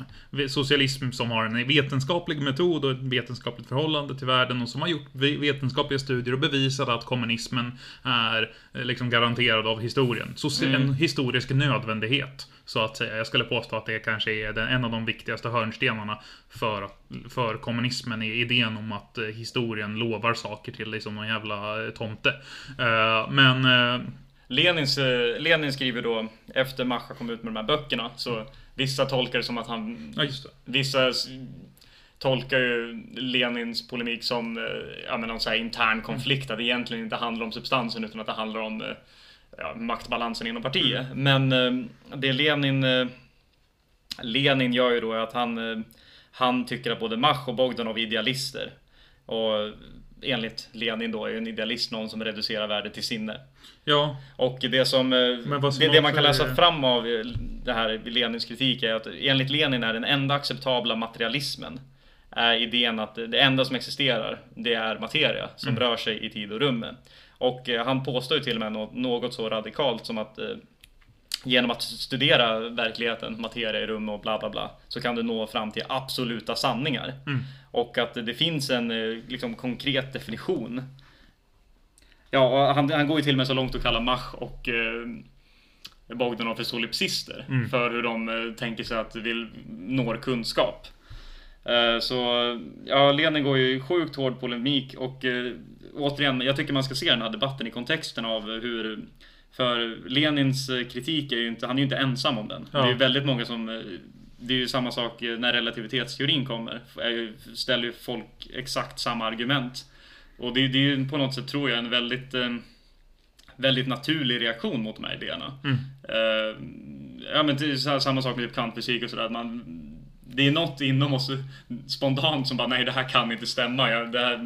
Socialism som har en vetenskaplig metod och ett vetenskapligt förhållande till världen och som har gjort ve- vetenskapliga studier och bevisat att kommunismen är liksom garanterad av historien. Soci- En historisk nödvändighet. Så att säga. Jag skulle påstå att det kanske är den, en av de viktigaste hörnstenarna för, för kommunismen är idén om att eh, historien lovar saker till dig som någon jävla eh, tomte. Eh, men... Lenins, eh, Lenin skriver då, efter Mascha kom ut med de här böckerna, så vissa tolkar det som att han... Ja. Vissa tolkar ju Lenins polemik som ja, men någon så här intern konflikt, att det egentligen inte handlar om substansen utan att det handlar om ja, maktbalansen inom partiet. Men eh, det Lenin eh, Lenin gör ju då är att han, eh, han tycker att både Mach och Bogdanov är idealister. Och enligt Lenin då är en idealist någon som reducerar värdet till sinne. Ja, Och det som, som det, det man kan läsa är- fram av det här Lenins kritik är att enligt Lenin är den enda acceptabla materialismen är idén att det enda som existerar det är materia som Mm. rör sig i tid och rum. Och eh, han påstår ju till och med nå- något så radikalt som att eh, genom att studera verkligheten, materia i rum och bla bla bla, så kan du nå fram till absoluta sanningar. Mm. Och att det finns en eh, liksom, konkret definition. Ja, han, han går ju till och med så långt att kalla Mach och eh, Bogdanov för solipsister. Mm. För hur de eh, tänker sig att vi når kunskap. Eh, så ja, Lenin går ju sjukt hård polemik och eh, återigen, jag tycker man ska se den här debatten i kontexten av hur för Lenins eh, kritik är ju inte, han är ju inte ensam om den. Ja. Det är ju väldigt många som det är ju samma sak när relativitetsteorin kommer. Ställer ju folk exakt samma argument. Och det, är ju på något sätt, tror jag, en väldigt Väldigt naturlig reaktion mot de här idéerna. Mm. Ja men det är samma sak med typ kvantfysik och sådär. Man, det är något inom oss spontant som bara nej det här kan inte stämma. Ja, det, här,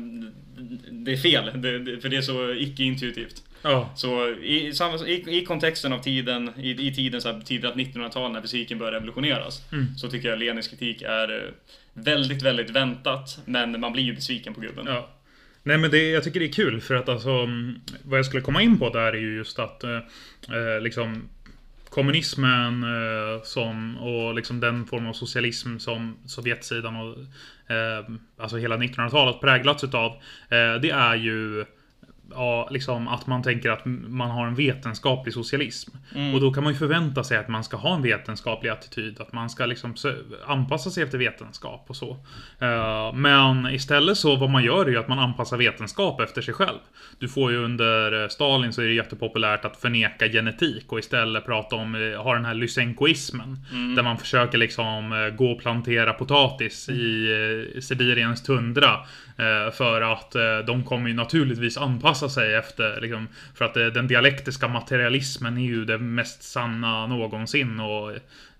det är fel. Det, det, för det är så icke-intuitivt. ja. Så i, i, i kontexten av tiden, i, i tiden, så här, tiden av 1900-talet när fysiken började revolutioneras. Mm. Så tycker jag Lenins kritik är eh, väldigt, väldigt väntat. Men man blir ju besviken på gubben. Ja. Nej men det, jag tycker det är kul för att alltså mm, Vad jag skulle komma in på där är ju just att eh, eh, liksom Kommunismen eh, som och liksom den form av socialism som Sovjetsidan och eh, Alltså hela 1900-talet präglats utav eh, Det är ju Ja, liksom att man tänker att man har en vetenskaplig socialism. Och då kan man ju förvänta sig att man ska ha en vetenskaplig attityd. Att man ska liksom anpassa sig efter vetenskap och så. Eh, Men istället så vad man gör är ju att man anpassar vetenskap efter sig själv. Du får ju under eh, Stalin så är det jättepopulärt att förneka genetik och istället prata om, eh, ha den här lysenkoismen. Där man försöker liksom gå och plantera potatis i Sibiriens tundra. För att de kommer ju naturligtvis anpassa sig efter, liksom, för att den dialektiska materialismen är ju det mest sanna någonsin och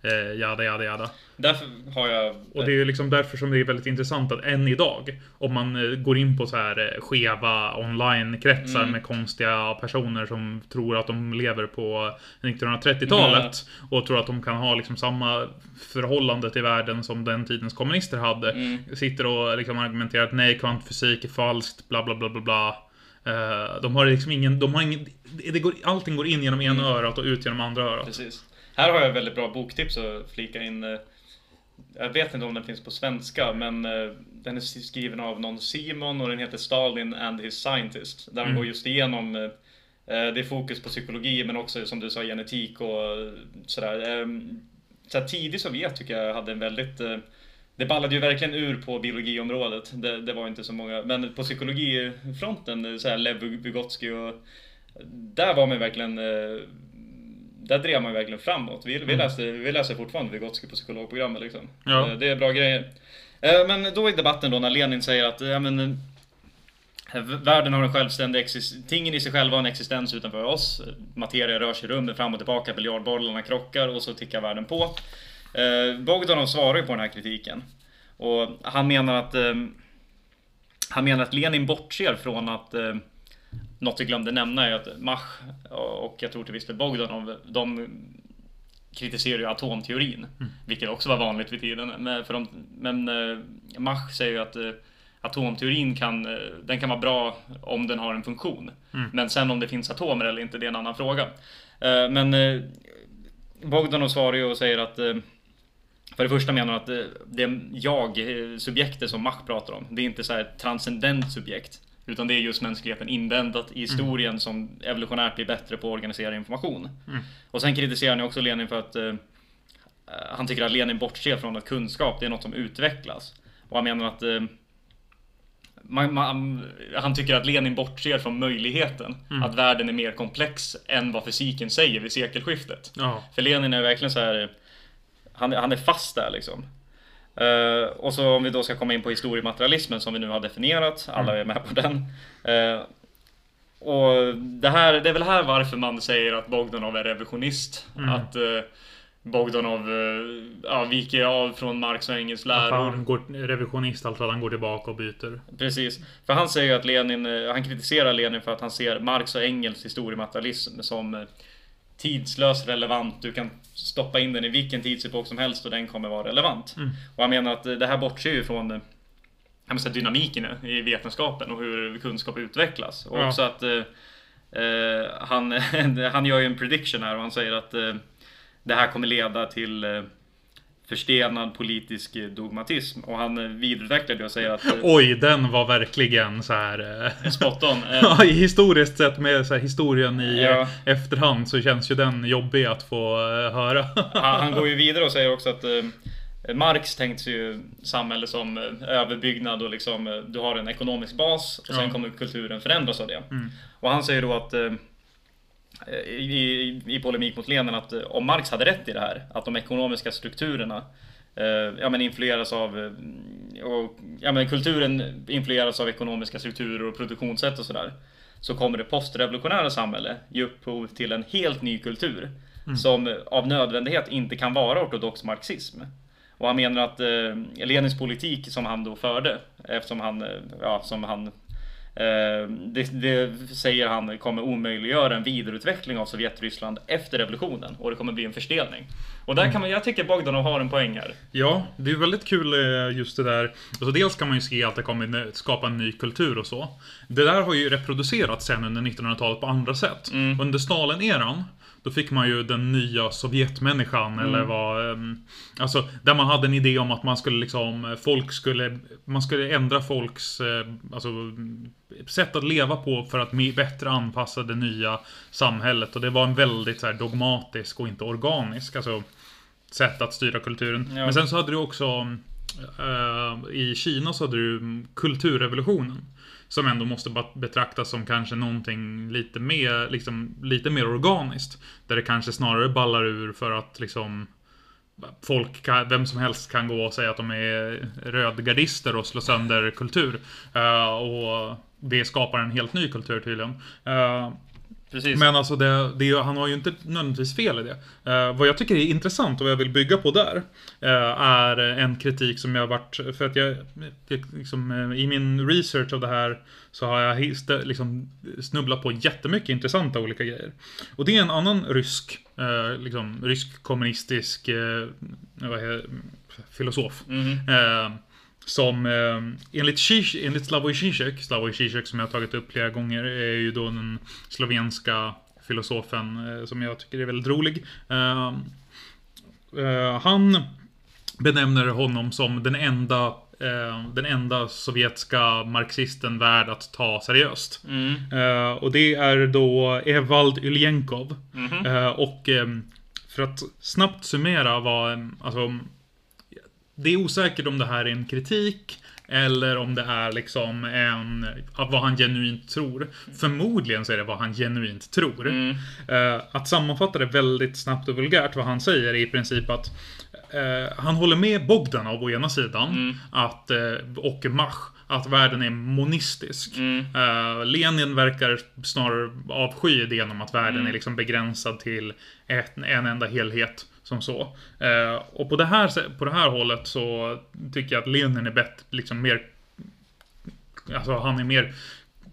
eh, jada, jada, jada. Därför har jag... Och det är ju liksom därför som det är väldigt intressant att än idag, om man eh, går in på så här eh, skeva online-kretsar Mm. med konstiga personer som tror att de lever på 1930-talet och tror att de kan ha liksom samma förhållande till världen som den tidens kommunister hade. Mm. Sitter och liksom argumenterar att nej, kvantfysik är falskt, bla bla bla bla bla. Eh, De har liksom ingen, de har ingen, det går, allting går in genom ena örat och ut genom andra örat. Precis. Här har jag väldigt bra boktips att flika in. eh, Jag vet inte om den finns på svenska, men eh, den är skriven av någon Simon och den heter Stalin and his scientist. Där han Mm. går just igenom det är fokus på psykologi, men också som du sa genetik och sådär. Ehm, Så tidig Sovjet tycker jag hade en väldigt det ballade ju verkligen ur på biologiområdet. Det, det var inte så många. Men på psykologifronten, så här Lev Vygotsky och där var man verkligen eh, där drev man verkligen framåt. Vi, vi, läste, vi läser fortfarande Vygotsky på psykologprogrammet liksom. Ja. Eh, Det är bra grejer. Eh, Men då i debatten då när Lenin säger att ja, men, Världen har en självständig existens, tingen i sig själva har en existens utanför oss. Materia rör sig i rummet fram och tillbaka, biljardbollarna krockar och så tickar världen på. Eh, Bogdanov svarar ju på den här kritiken. Och han menar att eh, Han menar att Lenin bortser från att eh, Något vi glömde nämna är att Mach och jag tror till viss del Bogdanov, de kritiserar ju atomteorin. Mm. Vilket också var vanligt vid tiden. Men, för de, men eh, Mach säger ju att eh, atomteorin kan, eh, den kan vara bra om den har en funktion. Mm. Men sen om det finns atomer eller inte, det är en annan fråga. Men Bogdanov svarar ju och säger att för det första menar han att det är jag, subjektet som Mach pratar om. Det är inte så här transcendent subjekt. Utan det är just mänskligheten inväntat i historien mm. som evolutionärt blir bättre på att organisera information. Mm. Och sen kritiserar han också Lenin för att uh, han tycker att Lenin bortser från att kunskap det är något som utvecklas. Och han menar att uh, man, man, han tycker att Lenin bortser från möjligheten mm. att världen är mer komplex än vad fysiken säger vid sekelskiftet. Ja. För Lenin är verkligen så här. Han, han är fast där liksom. Uh, och så om vi då ska komma in på historiematerialismen som vi nu har definierat. Alla mm. är med på den. Uh, och det här, det är väl här varför man säger att Bogdanov är revisionist. Mm. Att uh, Bogdanov ja, viker av från Marx och Engels läror. Han går revisionist, alltså att han går tillbaka och byter. Precis. För han säger att Lenin, han kritiserar Lenin för att han ser Marx och Engels historiematerialism som tidslös, relevant. Du kan stoppa in den i vilken tidsepok som helst och den kommer vara relevant. Mm. Och han menar att det här bortser ju från säga, dynamiken i vetenskapen och hur kunskap utvecklas. Och ja. också att eh, eh han, han gör ju en prediction här och han säger att eh, det här kommer leda till eh, förstenad politisk dogmatism. Och han vidareutvecklar det och säger att... Oj, den var verkligen så här... Eh, spot on. ja, historiskt sett med så historien i ja. efterhand så känns ju den jobbig att få höra. han, går ju vidare och säger också att Marx tänkte sig ju samhälle som överbyggnad och liksom du har en ekonomisk bas och sen ja. kommer kulturen förändras av det. Mm. Och han säger då att i, i polemik mot Lenin att eh, om Marx hade rätt i det här, att de ekonomiska strukturerna eh, ja, men influeras av eh, och, ja, men kulturen influeras av ekonomiska strukturer och produktionssätt och sådär. Så kommer det postrevolutionära samhälle ge upphov till en helt ny kultur mm. som av nödvändighet inte kan vara ortodox marxism. Och han menar att eh, Lenins politik som han då förde, eftersom han, ja, som han Eh, det, det, säger han kommer omöjliggöra en vidareutveckling av Sovjetryssland efter revolutionen och det kommer bli en förstelning. Och där kan man, jag tycker Bogdanov har en poäng här. Ja, det är väldigt kul eh, just det där. Alltså dels kan man ju se att det kommer skapa en ny kultur och så. Det där har ju reproducerats sen under 1900-talet på andra sätt. Mm. Under Stalin-eran då fick man ju den nya Sovjetmänniskan mm. eller vad... Ehm, alltså, där man hade en idé om att man skulle liksom... Folk skulle... Man skulle ändra folks... Eh, alltså, sätt att leva på för att bättre anpassa det nya samhället. Och det var en väldigt så här, dogmatisk och inte organisk. Alltså, sätt att styra kulturen. Ja. Men sen så hade du också... Uh, I Kina så hade du kulturrevolutionen. Som ändå måste betraktas som kanske någonting lite mer, liksom, lite mer organiskt. Där det kanske snarare ballar ur för att liksom folk, kan, vem som helst kan gå och säga att de är rödgardister och slå sönder kultur. Uh, och det skapar en helt ny kultur tydligen. Uh, Precis. Men alltså, det, det, han har ju inte nödvändigtvis fel i det. Uh, vad jag tycker är intressant och vad jag vill bygga på där uh, är en kritik som jag har varit, för att jag, jag liksom, uh, i min research av det här så har jag liksom snubblat på jättemycket intressanta olika grejer. Och det är en annan rysk, liksom, rysk kommunistisk filosof. Mm. Som eh, enligt, Zizek, enligt Slavoj Zizek, Slavoj Zizek som jag har tagit upp flera gånger, är ju då den slovenska filosofen eh, som jag tycker är väldigt rolig. Eh, eh han benämner honom som den enda eh, den enda sovjetiska marxisten värd att ta seriöst. Mm. Eh, och det är då Evald Yljenkov. Mm -hmm. och för att snabbt summera vad, alltså det är osäkert om det här är en kritik eller om det är liksom en, vad han genuint tror. Förmodligen så är det vad han genuint tror. Mm. Uh, att sammanfatta det väldigt snabbt och vulgärt, vad han säger är i princip att uh, han håller med Bogdanov å ena sidan, mm. att, uh, och Mach, att världen är monistisk. Eh, Lenin verkar snarare avsky idén om att världen är liksom begränsad till ett, en enda helhet. Som så. Eh, och på det, här, på det här hållet så tycker jag att Lenin är bättre, liksom mer... Alltså han är mer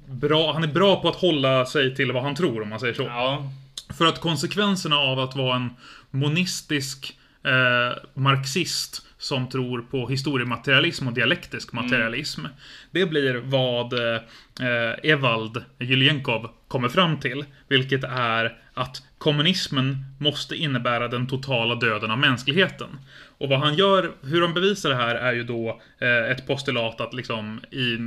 bra, han är bra på att hålla sig till vad han tror om man säger så. Ja. För att konsekvenserna av att vara en monistisk eh, marxist som tror på historiematerialism och dialektisk materialism. Det blir vad eh, Evald Julienkov kommer fram till. Vilket är att kommunismen måste innebära den totala döden av mänskligheten. Och vad han gör, hur han bevisar det här är ju då eh, ett postulat att liksom i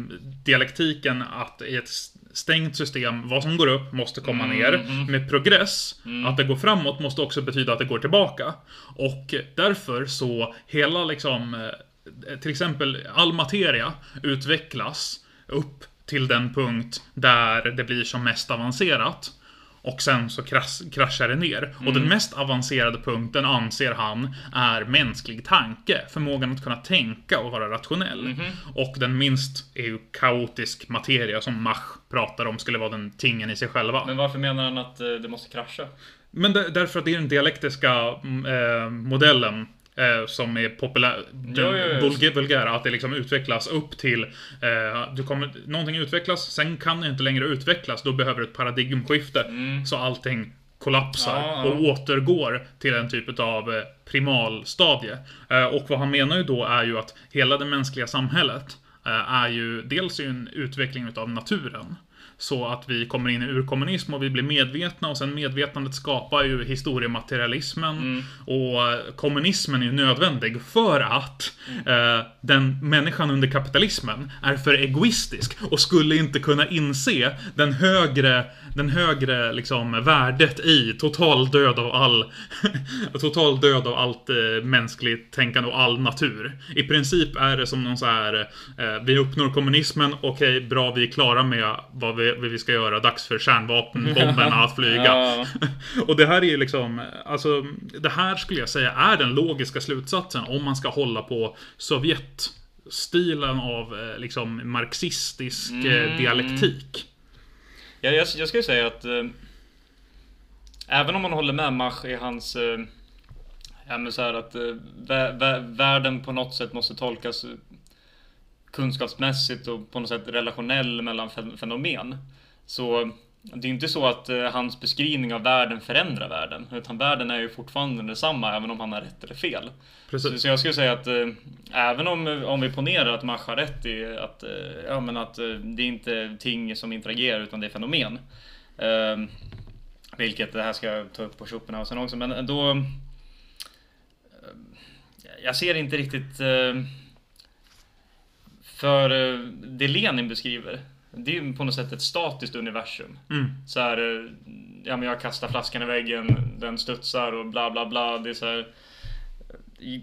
dialektiken att i ett stängt system, vad som går upp måste komma ner. Med progress, att det går framåt måste också betyda att det går tillbaka. Och därför så, hela liksom, eh, till exempel all materia utvecklas upp till den punkt där det blir som mest avancerat. Och sen så krasch, kraschar det ner. Och den mest avancerade punkten anser han är mänsklig tanke. Förmågan att kunna tänka och vara rationell. Och den minst är ju kaotisk materia som Mach pratar om skulle vara den tingen i sig själva. Men varför menar han att eh, det måste krascha? Men där- därför att det är den dialektiska mm, eh, modellen eh, som är populär, Jo, jo, jo. vulgä- vulgära, att det liksom utvecklas upp till, eh, du kommer, någonting utvecklas, sen kan det inte längre utvecklas, då behöver du ett paradigmskifte, så allting kollapsar Mm. Ja. och återgår till en typ av eh, primalstadie. Eh, och vad han menar ju då är ju att hela det mänskliga samhället eh, är ju dels en utveckling utav naturen. Så att vi kommer in i urkommunism och vi blir medvetna och sen medvetandet skapar ju historiematerialismen. Mm. Och kommunismen är nödvändig för att eh, den människan under kapitalismen är för egoistisk och skulle inte kunna inse den högre, den högre liksom värdet i total död av all total död av allt eh, mänskligt tänkande och all natur. I princip är det som någon så här eh, vi uppnår kommunismen, okej bra vi är klara med vad vi, vi ska göra, dags för kärnvapenbomberna att flyga. Ja. Och det här är ju liksom, alltså, det här skulle jag säga är den logiska slutsatsen om man ska hålla på Sovjetstilen av eh, liksom marxistisk eh, dialektik. Jag, jag, jag skulle säga att eh, även om man håller med Mach i hans eh, ja, men så här att eh, vä, vä, världen på något sätt måste tolkas eh, kunskapsmässigt och på något sätt relationell mellan fen- fenomen. Så det är inte så att eh, hans beskrivning av världen förändrar världen, utan världen är ju fortfarande detsamma även om han har rätt eller fel. Så, Precis. så jag skulle säga att eh, även om, om vi ponerar att Mach har rätt i att, eh, ja, men att eh, det är inte ting som interagerar utan det är fenomen. Eh, vilket det här ska jag ta upp på Schopenhauer sen också, men då... Eh, jag ser inte riktigt... Eh, för eh, det Lenin beskriver, det är på något sätt ett statiskt universum. Mm. Så här, eh, ja men jag kastar flaskan i väggen, den studsar och bla bla bla. Det är så här,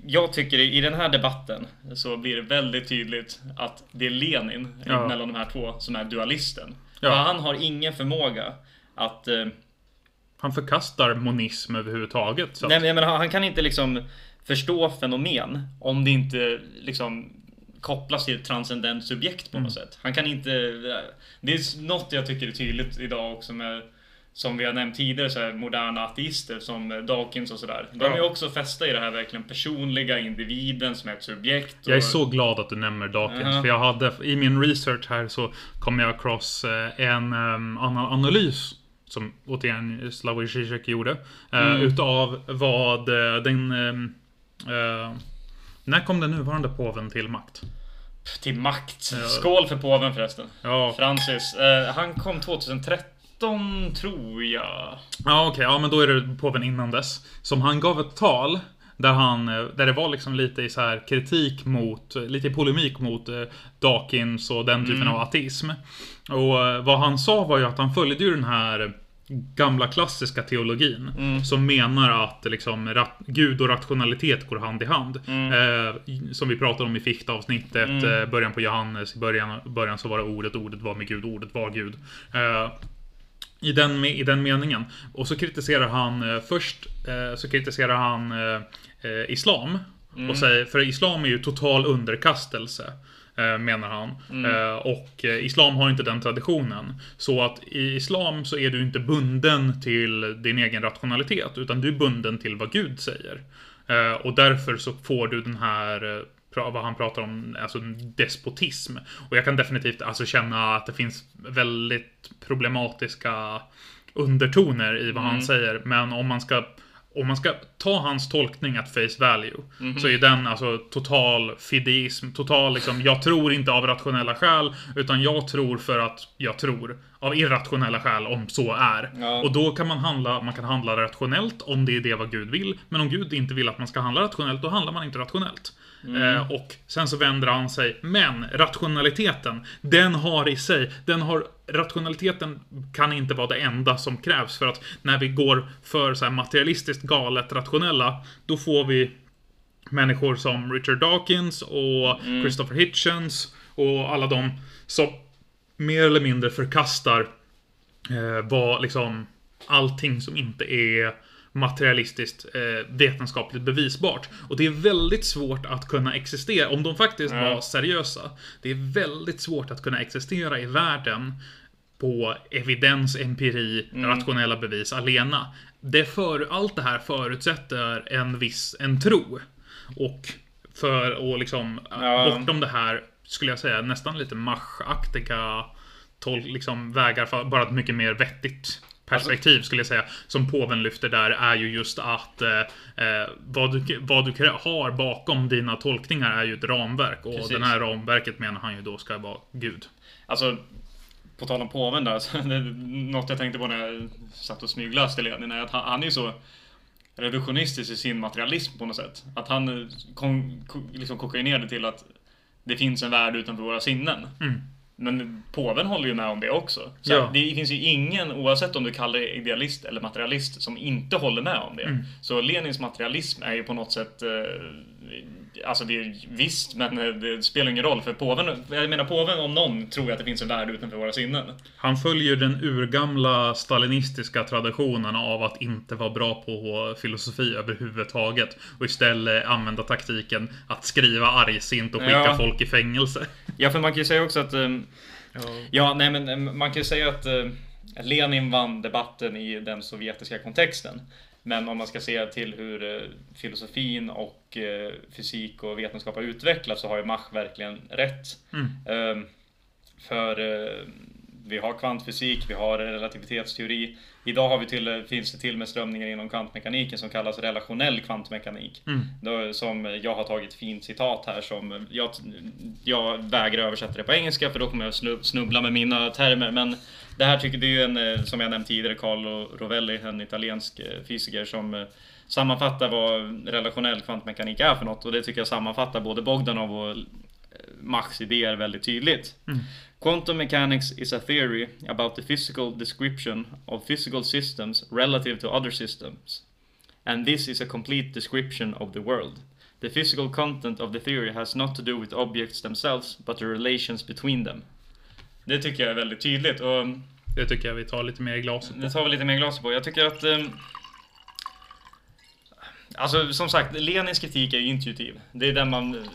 jag tycker i den här debatten så blir det väldigt tydligt att det är Lenin Ja. mellan de här två som är dualisten. Ja. För han har ingen förmåga att... eh, Han förkastar monism överhuvudtaget. Så Nej men han kan inte liksom förstå fenomen om det inte liksom kopplas till ett transcendent subjekt på något sätt. Han kan inte... Det är något jag tycker är tydligt idag också med som vi har nämnt tidigare, så här, moderna ateister som Dawkins och sådär. De är också fästa i det här verkligen personliga individen som är ett subjekt. Jag är och- så glad att du nämner Dawkins. Ja. För jag hade, i min research här så kom jag across eh, en um, annan analys. Som återigen Slavoj Zizek gjorde. eh, Mm. Utav vad eh, den... ehm, eh, när kom den nuvarande påven till makt? Till makt. Skål för påven förresten. Ja, Francis. Eh, han kom 2013 tror jag. Ja, okej. Ja, men då är det påven innan dess. Som han gav ett tal. Där, han, eh, där det var liksom lite i så här kritik mot, lite i polemik mot eh, Dawkins och den typen av ateism. Och eh, vad han sa var ju att han följde ju den här gamla klassiska teologin. Som menar att liksom, Gud och rationalitet går hand i hand. Eh, som vi pratade om i Fichte-avsnittet, eh, början på Johannes. I början, början så var det ordet, ordet var med Gud, ordet var Gud. Eh, i den, I den meningen. Och så kritiserar han eh, först eh, så kritiserar han eh, Islam. Och säger, för Islam är ju total underkastelse. Eh, menar han. Eh, och eh, Islam har inte den traditionen. Så att i Islam så är du inte bunden till din egen rationalitet, utan du är bunden till vad Gud säger. Och därför så får du den här vad han pratar om, alltså despotism. Och jag kan definitivt alltså känna att det finns väldigt problematiska undertoner i vad han säger. Men om man ska om man ska ta hans tolkning att face value så är den alltså total fideism, total liksom, jag tror inte av rationella skäl, utan jag tror för att jag tror av irrationella skäl om så är. Ja. Och då kan man handla, man kan handla rationellt om det är det vad Gud vill, men om Gud inte vill att man ska handla rationellt, då handlar man inte rationellt. Eh, och sen så vänder han sig, men rationaliteten, den har i sig, den har rationaliteten kan inte vara det enda som krävs för att när vi går för så materialistiskt galet rationella, då får vi människor som Richard Dawkins och Christopher Hitchens och alla de som mer eller mindre förkastar eh, vad liksom allting som inte är materialistiskt eh, vetenskapligt bevisbart. Och det är väldigt svårt att kunna existera, om de faktiskt Ja. var seriösa. Det är väldigt svårt att kunna existera i världen på evidens, empiri, rationella bevis alena. Det för, allt det här förutsätter en viss, en tro. Och för att liksom, Ja. bortom det här, skulle jag säga, nästan lite Mach-aktiga tol- liksom, vägar för bara ett mycket mer vettigt perspektiv skulle jag säga. Som påven lyfter där är ju just att eh, eh, vad, du, vad du har bakom dina tolkningar är ju ett ramverk. Och Precis. det här ramverket menar han ju då ska vara Gud. Alltså, på tal om påven där, så något jag tänkte på när jag satt och smygläste Lenin är att han, han är ju så reduktionistisk i sin materialism på något sätt. Att han eh, kon, ko, liksom kokar ner det till att det finns en värld utanför våra sinnen. Mm. Men påven håller ju med om det också. Så Ja. Det finns ju ingen, oavsett om du kallar dig idealist eller materialist, som inte håller med om det. Mm. Så Lenins materialism är ju på något sätt eh, Alltså det är visst, men eh, det spelar ingen roll för påven, jag menar påven om någon tror ju att det finns en värld utanför våra sinnen. Han följer den urgamla stalinistiska traditionen av att inte vara bra på filosofi överhuvudtaget. Och istället använda taktiken att skriva argsint och skicka Ja. folk i fängelse. Ja, för man kan ju säga också att ehm, Ja, nej men eh, man kan ju säga att eh, Lenin vann debatten i den sovjetiska kontexten. Men om man ska se till hur eh, filosofin och eh, fysik och vetenskap har utvecklats så har ju Mach verkligen rätt. Mm. Ehm, För eh, vi har kvantfysik, vi har relativitetsteori. Idag har vi till, finns det till med strömningar inom kvantmekaniken som kallas relationell kvantmekanik. Mm. Då, som jag har tagit fint citat här som jag, jag vägrar översätta det på engelska för då kommer jag snu- snubbla med mina termer. Men det här tycker det är en, eh, som jag nämnt tidigare, Carlo Rovelli, en italiensk eh, fysiker som eh, sammanfattar vad relationell kvantmekanik är för något och det tycker jag sammanfattar både Bogdanov och Machs idéer väldigt tydligt. Quantum mechanics is a theory about the physical description of physical systems relative to other systems. And this is a complete description of the world. The physical content of the theory has not to do with objects themselves, but the relations between them. Det tycker jag är väldigt tydligt och Det tycker jag vi tar lite mer i glaset. det tar vi lite mer glas på. Jag tycker att... ehm, Alltså som sagt, Lenins kritik är ju intuitiv. Det är den man...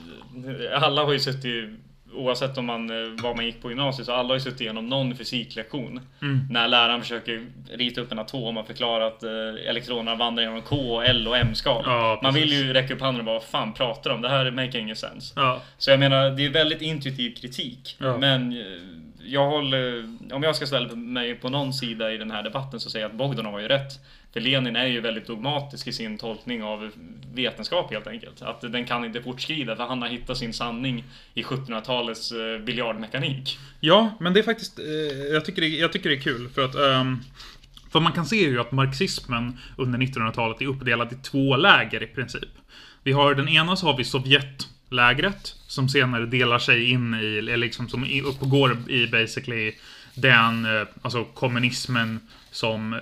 Alla har ju suttit, oavsett om man, eh, var man gick på gymnasiet, så alla har ju suttit igenom någon fysiklektion. Mm. När läraren försöker rita upp en atom och förklara att eh, elektronerna vandrar genom K, L och M-skal. Ja, man vill ju räcka upp handen och bara vad fan pratar de om? Det här make ingen sense. Ja, Så jag menar, det är väldigt intuitiv kritik. Ja. Men eh, jag håller, om jag ska ställa mig på någon sida i den här debatten så säger jag att Bogdanov har ju rätt. För Lenin är ju väldigt dogmatisk i sin tolkning av vetenskap helt enkelt. Att den kan inte fortskrida för han har hittat sin sanning i 1700-talets eh, biljardmekanik. ja men det är faktiskt... Eh, jag, tycker det, jag tycker det är kul för att... um... för man kan se ju att marxismen under 1900-talet är uppdelad i två läger i princip. Vi har den ena så har vi Sovjet Sovjetlägret som senare delar sig in i, eller liksom som i- uppgår i basically den, eh, alltså kommunismen som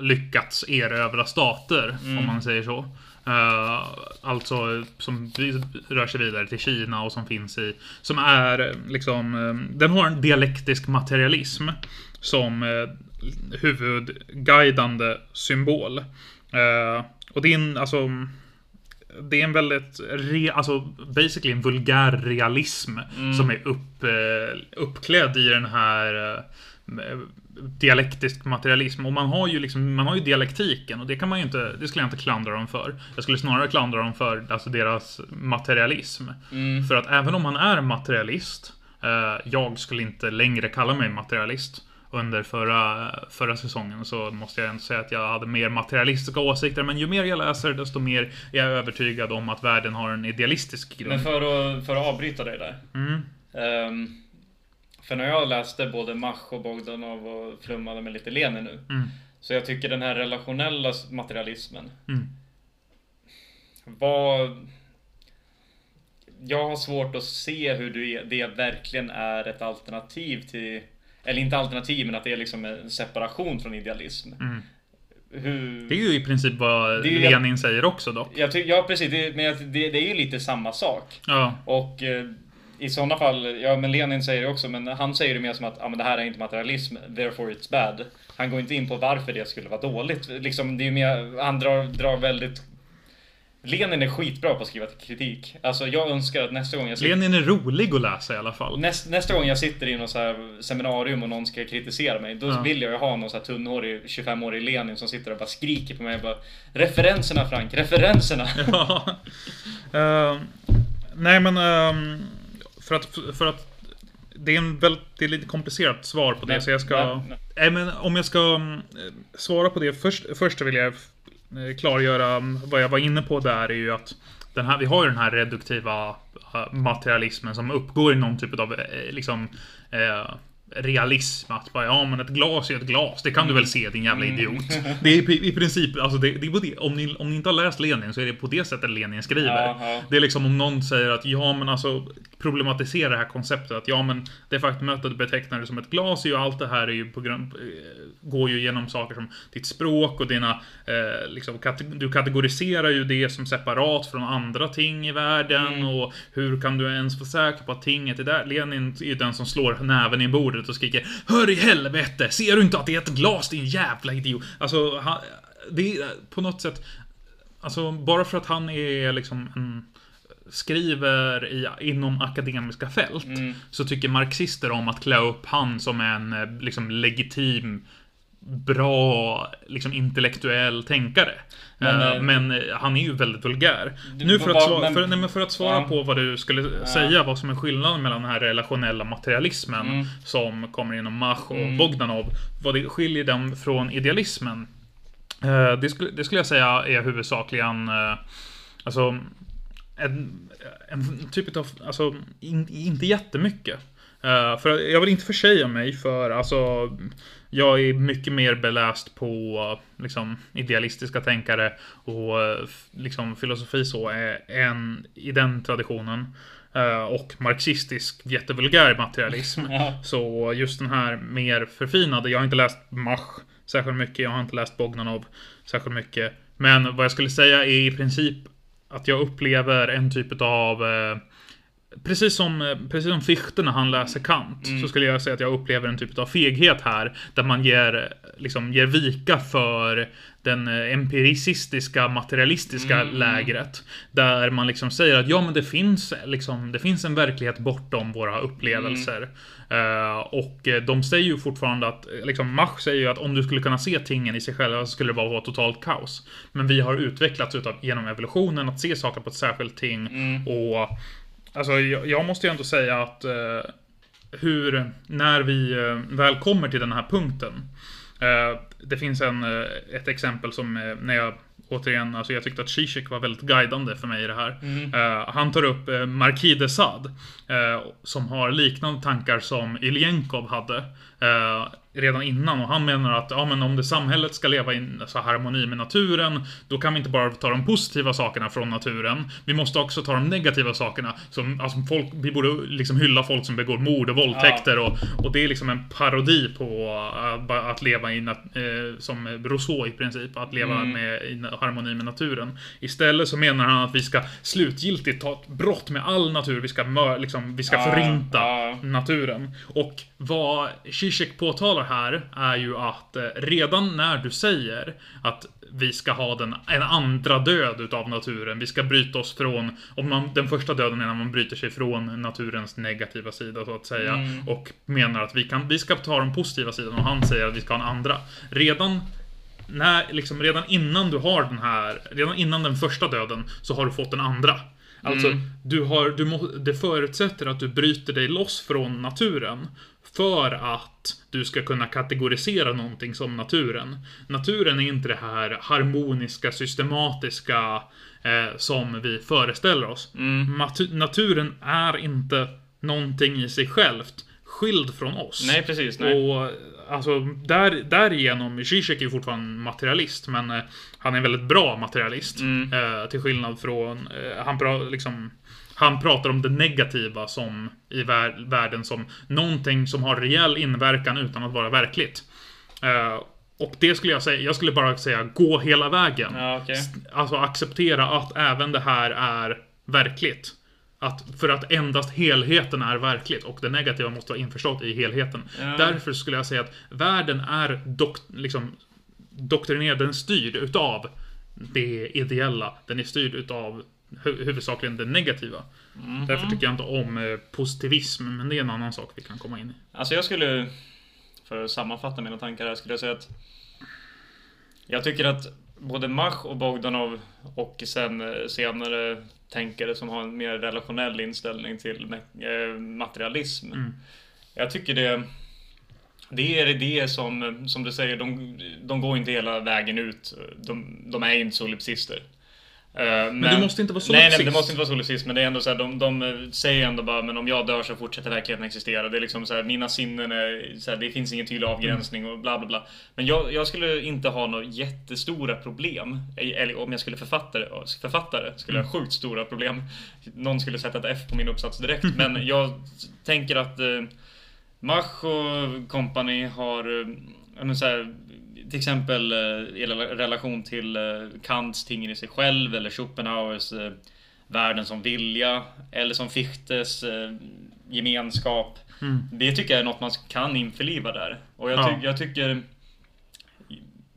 lyckats erövra stater, om man säger så. Eh, alltså som rör sig vidare till Kina och som finns i, som är eh, liksom, eh, den har en dialektisk materialism som eh, huvudguidande symbol. Eh, och det är en, alltså, det är en väldigt, re, alltså basically en vulgär realism som är upp, eh, uppklädd i den här eh, dialektisk materialism. Och man har ju liksom, man har ju dialektiken och det kan man ju inte, det skulle jag inte klandra dem för. Jag skulle snarare klandra dem för alltså deras materialism. För att även om man är materialist, eh, jag skulle inte längre kalla mig materialist. Under förra, förra säsongen så måste jag ändå säga att jag hade mer materialistiska åsikter. Men ju mer jag läser desto mer är jag övertygad om att världen har en idealistisk grund. Men för att, för att avbryta dig där. Mm. Ehm, för när jag läste både Mach och Bogdanov och flummade med lite Lenin nu. Mm. Så jag tycker den här relationella materialismen. Mm. Vad... Jag har svårt att se hur det verkligen är ett alternativ till... Eller inte alternativ, men att det är liksom en separation från idealism. Mm. Hur... Det är ju i princip vad Det Lenin säger också dock. Jag tycker, ja precis, det, men jag- det, det är ju lite samma sak. Ja. Och eh, i sådana fall, ja men Lenin säger det också, men han säger det mer som att ah, men det här är inte materialism, therefore it's bad. Han går inte in på varför det skulle vara dåligt. Liksom, det är mer, han drar, drar väldigt... Lenin är skitbra på att skriva kritik. Alltså jag önskar att nästa gång jag sitter, Lenin är rolig att läsa i alla fall. näst, nästa gång jag sitter i något seminarium och någon ska kritisera mig, då Ja. vill jag ju ha någon så här tunnhårig 25-årig Lenin som sitter och bara skriker på mig och bara Referenserna Frank, referenserna! Ja. Eh, nej men ehm, för att, för att det är en väldigt, det är lite komplicerat svar på det Nej, så jag ska... nej, Nej men om jag ska mm, svara på det först, först vill jag Eh, klargöra mm, vad jag var inne på där är ju att den här, vi har ju den här reduktiva eh, materialismen som uppgår i någon typ av eh, liksom eh, realism. Att bara, ja men ett glas är ett glas. Det kan du väl se din jävla idiot. Det är i, i princip, alltså det, det är på det, om, ni, om ni inte har läst Lenin så är det på det sättet Lenin skriver. Ja. Det är liksom om någon säger att ja men alltså problematisera det här konceptet att ja men det faktumet att du betecknar det som ett glas är ju allt det här är ju på grund, eh, går ju genom saker som ditt språk och dina eh, liksom kate- du kategoriserar ju det som separat från andra ting i världen Mm. och hur kan du ens vara säker på att tinget är där? Lenin är ju den som slår näven i bordet och skriker Hör i helvete! Ser du inte att det är ett glas din jävla idiot? Alltså, han, det är på något sätt Alltså, bara för att han är liksom en skriver i, inom akademiska fält Mm. så tycker marxister om att klä upp han som en eh, liksom legitim bra, liksom intellektuell tänkare. Men, eh, men han är ju väldigt vulgär. Du- nu för att, svara, men- för, nej, för att svara Ja. på vad du skulle säga, vad som är skillnaden mellan den här relationella materialismen Mm. som kommer inom Mach och Mm. Bogdanov. Vad det skiljer dem från idealismen. Eh, det, skulle, det skulle jag säga är huvudsakligen eh, Alltså en, en typ av, alltså in, inte jättemycket. Eh, för jag vill inte försäga mig för, alltså jag är mycket mer beläst på liksom idealistiska tänkare och eh, liksom filosofi så eh, än i den traditionen. Och marxistisk jättevulgär materialism. Ja. Så just den här mer förfinade, jag har inte läst Mach särskilt mycket, jag har inte läst Bogdanov särskilt mycket. Men vad jag skulle säga är i princip att jag upplever en typ av Precis som, eh, precis som Fichte när han läser Kant så skulle jag säga att jag upplever en typ av feghet här där man ger, liksom, ger vika för den eh, empiricistiska materialistiska lägret. Där man liksom säger att ja men det finns liksom, det finns en verklighet bortom våra upplevelser. Eh, och eh, de säger ju fortfarande att, liksom Mach säger ju att om du skulle kunna se tingen i sig själva så skulle det bara vara totalt kaos. Men vi har utvecklats utav, genom evolutionen att se saker på ett särskilt ting och Alltså jag, jag måste ju ändå säga att eh, hur, när vi eh, väl kommer till den här punkten. Eh, det finns en, eh, ett exempel som eh, när jag återigen, alltså jag tyckte att Zizek var väldigt guidande för mig i det här. Eh, han tar upp eh, Marquis de Sade, eh, som har liknande tankar som Iljenkov hade. Eh, redan innan och han menar att ja, men om det samhället ska leva i harmoni med naturen då kan vi inte bara ta de positiva sakerna från naturen. Vi måste också ta de negativa sakerna. Som, alltså, folk, vi borde liksom hylla folk som begår mord och våldtäkter och, och det är liksom en parodi på uh, bara att leva i eh, som Rousseau i princip, att leva med, i harmoni med naturen. Istället så menar han att vi ska slutgiltigt ta ett brott med all natur. Vi ska, mör, liksom, vi ska Ja, förinta ja, Ja. Naturen. Och vad Zizek påtalar här är ju att eh, redan när du säger att vi ska ha den, en andra död utav naturen. Vi ska bryta oss från, om man, den första döden är när man bryter sig från naturens negativa sida så att säga. Mm. Och menar att vi, kan, vi ska ta den positiva sidan och han säger att vi ska ha en andra. Redan när, liksom, redan innan du har den här, redan innan den första döden så har du fått den andra. Alltså, Mm. du har, du må, det förutsätter att du bryter dig loss från naturen för att du ska kunna kategorisera någonting som naturen. Naturen är inte det här harmoniska, systematiska eh, som vi föreställer oss. Mm. Naturen är inte någonting i sig självt skild från oss. Nej, precis. Nej. Och alltså, där, därigenom, Zizek är ju fortfarande materialist, men eh, han är en väldigt bra materialist. Mm. Eh, till skillnad från, eh, han, pra, liksom, han pratar om det negativa som i vär, världen som någonting som har rejäl inverkan utan att vara verkligt. Eh, och det skulle jag säga, jag skulle bara säga gå hela vägen. Ja, okej. Alltså acceptera att även det här är verkligt. Att, för att endast helheten är verkligt och det negativa måste vara införstått i helheten. Ja. Därför skulle jag säga att världen är dok, liksom, doktrinerad, den är styrd utav det ideella. Den är styrd utav hu huvudsakligen det negativa. Mhm. Därför tycker jag inte om eh, positivism, men det är en annan sak vi kan komma in i. Alltså jag skulle, för att sammanfatta mina tankar här, skulle jag säga att jag tycker att både Mach och Bogdanov och sen eh, senare tänkare som har en mer relationell inställning till eh, materialism. Mm. Jag tycker det det är idéer som, som du säger, de, de går inte hela vägen ut. De, de är inte solipsister. Eh, Men, du måste inte vara Nej, nej, solipsist. det måste inte vara solipsist, men det är ändå så här, de, de säger ändå bara, men om jag dör så fortsätter verkligheten existera. Det är liksom så här, mina sinnen är, så här, det finns ingen tydlig avgränsning och bla bla bla. Men jag, jag skulle inte ha några jättestora problem. Eller om jag skulle författa det, författa det skulle jag ha sjukt stora problem. Någon skulle sätta ett F på min uppsats direkt. Men jag tänker att eh, Mach och company har, eh, men så till exempel eh, i rela- relation till eh, Kants tingen i sig själv eller Schopenhauers eh, världen som vilja eller som Fichtes eh, gemenskap. Mm. Det tycker jag är något man kan införliva där. Och jag, ty- Ja. jag tycker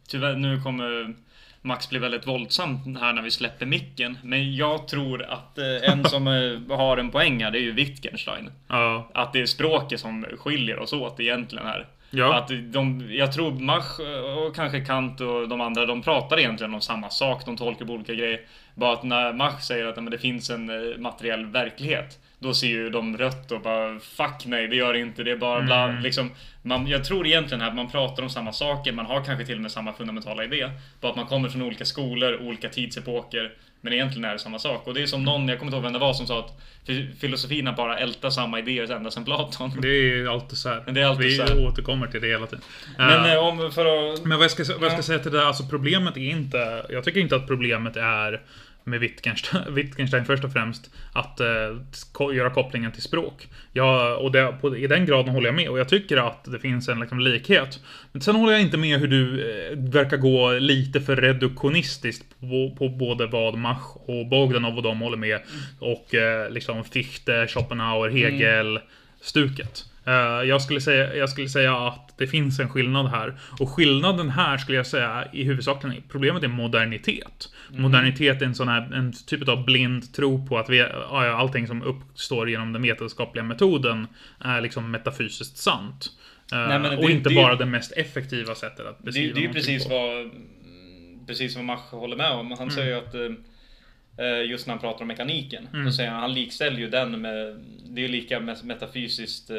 Tyvärr, nu kommer Max bli väldigt våldsam här när vi släpper micken. Men jag tror att eh, en som eh, har en poäng här, det är ju Wittgenstein. Ja. Att det är språket som skiljer oss åt egentligen här. Ja. Att de, jag tror Mach och kanske Kant och de andra, de pratar egentligen om samma sak. De tolkar på olika grejer. Bara att när Mach säger att men, det finns en eh, materiell verklighet. Då ser ju de rött och bara Fuck nej, det gör inte. Det bara bla, Mm. liksom, man, Jag tror egentligen att man pratar om samma saker. Man har kanske till och med samma fundamentala idé. Bara att man kommer från olika skolor, olika tidsepoker. Men egentligen är det samma sak. Och det är som någon, jag kommer inte ihåg vem det var, som sa att fi- filosofin har bara ältar samma idéer ända sedan Platon. Det är alltid så här. Det är alltid Vi så här. återkommer till det hela tiden. Men eh, om, för att... Men vad jag ska, vad jag ska Ja. säga till det där, alltså problemet är inte... Jag tycker inte att problemet är med Wittgenstein, Wittgenstein först och främst att eh, göra kopplingen till språk. Ja, och det, på, i den graden håller jag med och jag tycker att det finns en liksom, likhet. Men sen håller jag inte med hur du eh, verkar gå lite för reduktionistiskt på, på både vad Mach och Bogdanov och de håller med och eh, liksom Fichte, Schopenhauer, Hegel stuket. Eh, jag, skulle säga, jag skulle säga att det finns en skillnad här. Och skillnaden här skulle jag säga i huvudsaken, problemet är modernitet. Modernitet är en sån här, en typ av blind tro på att vi, allting som uppstår genom den vetenskapliga metoden är liksom metafysiskt sant. Eh, Nej, det- och inte det- bara det mest effektiva sättet att Det, beskriva det är ju precis på. vad Precis vad Mach håller med om. Han säger ju att eh, Just när han pratar om mekaniken. Mm. Då säger han, han likställer ju den med Det är ju lika met- metafysiskt eh,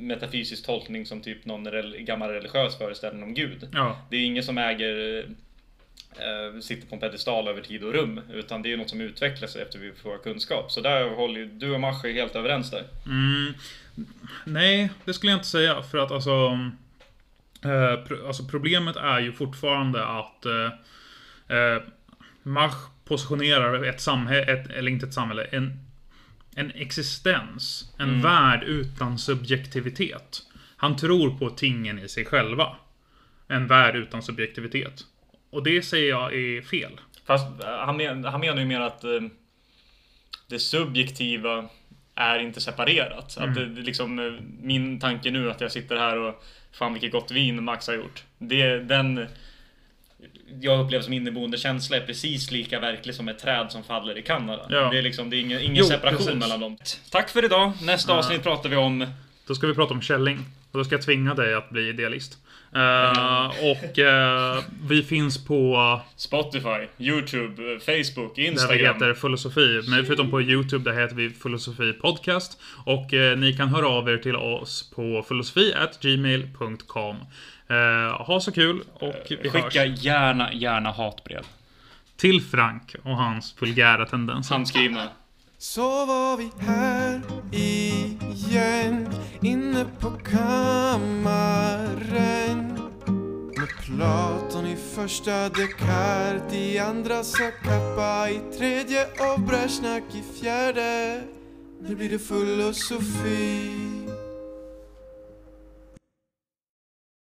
Metafysisk tolkning som typ någon rel, gammal religiös föreställning om Gud. Ja, Det är ingen som äger eh, Sitter på en pedestal över tid och rum. Utan det är ju något som utvecklar sig efter vi får kunskap. Så där håller ju du och Mach är helt överens där. Mm, nej, det skulle jag inte säga. För att alltså... Eh, pro, alltså problemet är ju fortfarande att eh, eh, Mach positionerar ett samhälle, eller inte ett samhälle, en, en existens. En Mm. värld utan subjektivitet. Han tror på tingen i sig själva. En värld utan subjektivitet. Och det säger jag är fel. Fast eh, han, men, han menar ju mer att eh, det subjektiva är inte separerat. Att det, det liksom, eh, min tanke nu att jag sitter här och fan vilket gott vin Max har gjort. Det, den jag upplever som inneboende känsla är precis lika verklig som ett träd som faller i Kanada. Ja. Det är liksom, det är ingen, ingen Jo, separation precis. mellan dem. Tack för idag. Nästa Ja. avsnitt pratar vi om Då ska vi prata om Källing. Och då ska jag tvinga dig att bli idealist. Eh, och eh, vi finns på Spotify, YouTube, eh, Facebook, där vi Instagram. heter Filosofi. Men förutom på YouTube, där heter vi Filosofi Podcast. Och eh, ni kan höra av er till oss på filosofi.gmail.com. Eh, ha så kul och vi hörs. Skicka gärna, gärna hatbrev. Till Frank och hans vulgära tendenser. Handskrivna. Så var vi här igen Inne på kammaren Med Platon i första Descartes i andra Sakappa i tredje och Brezjnak i fjärde Nu blir det filosofi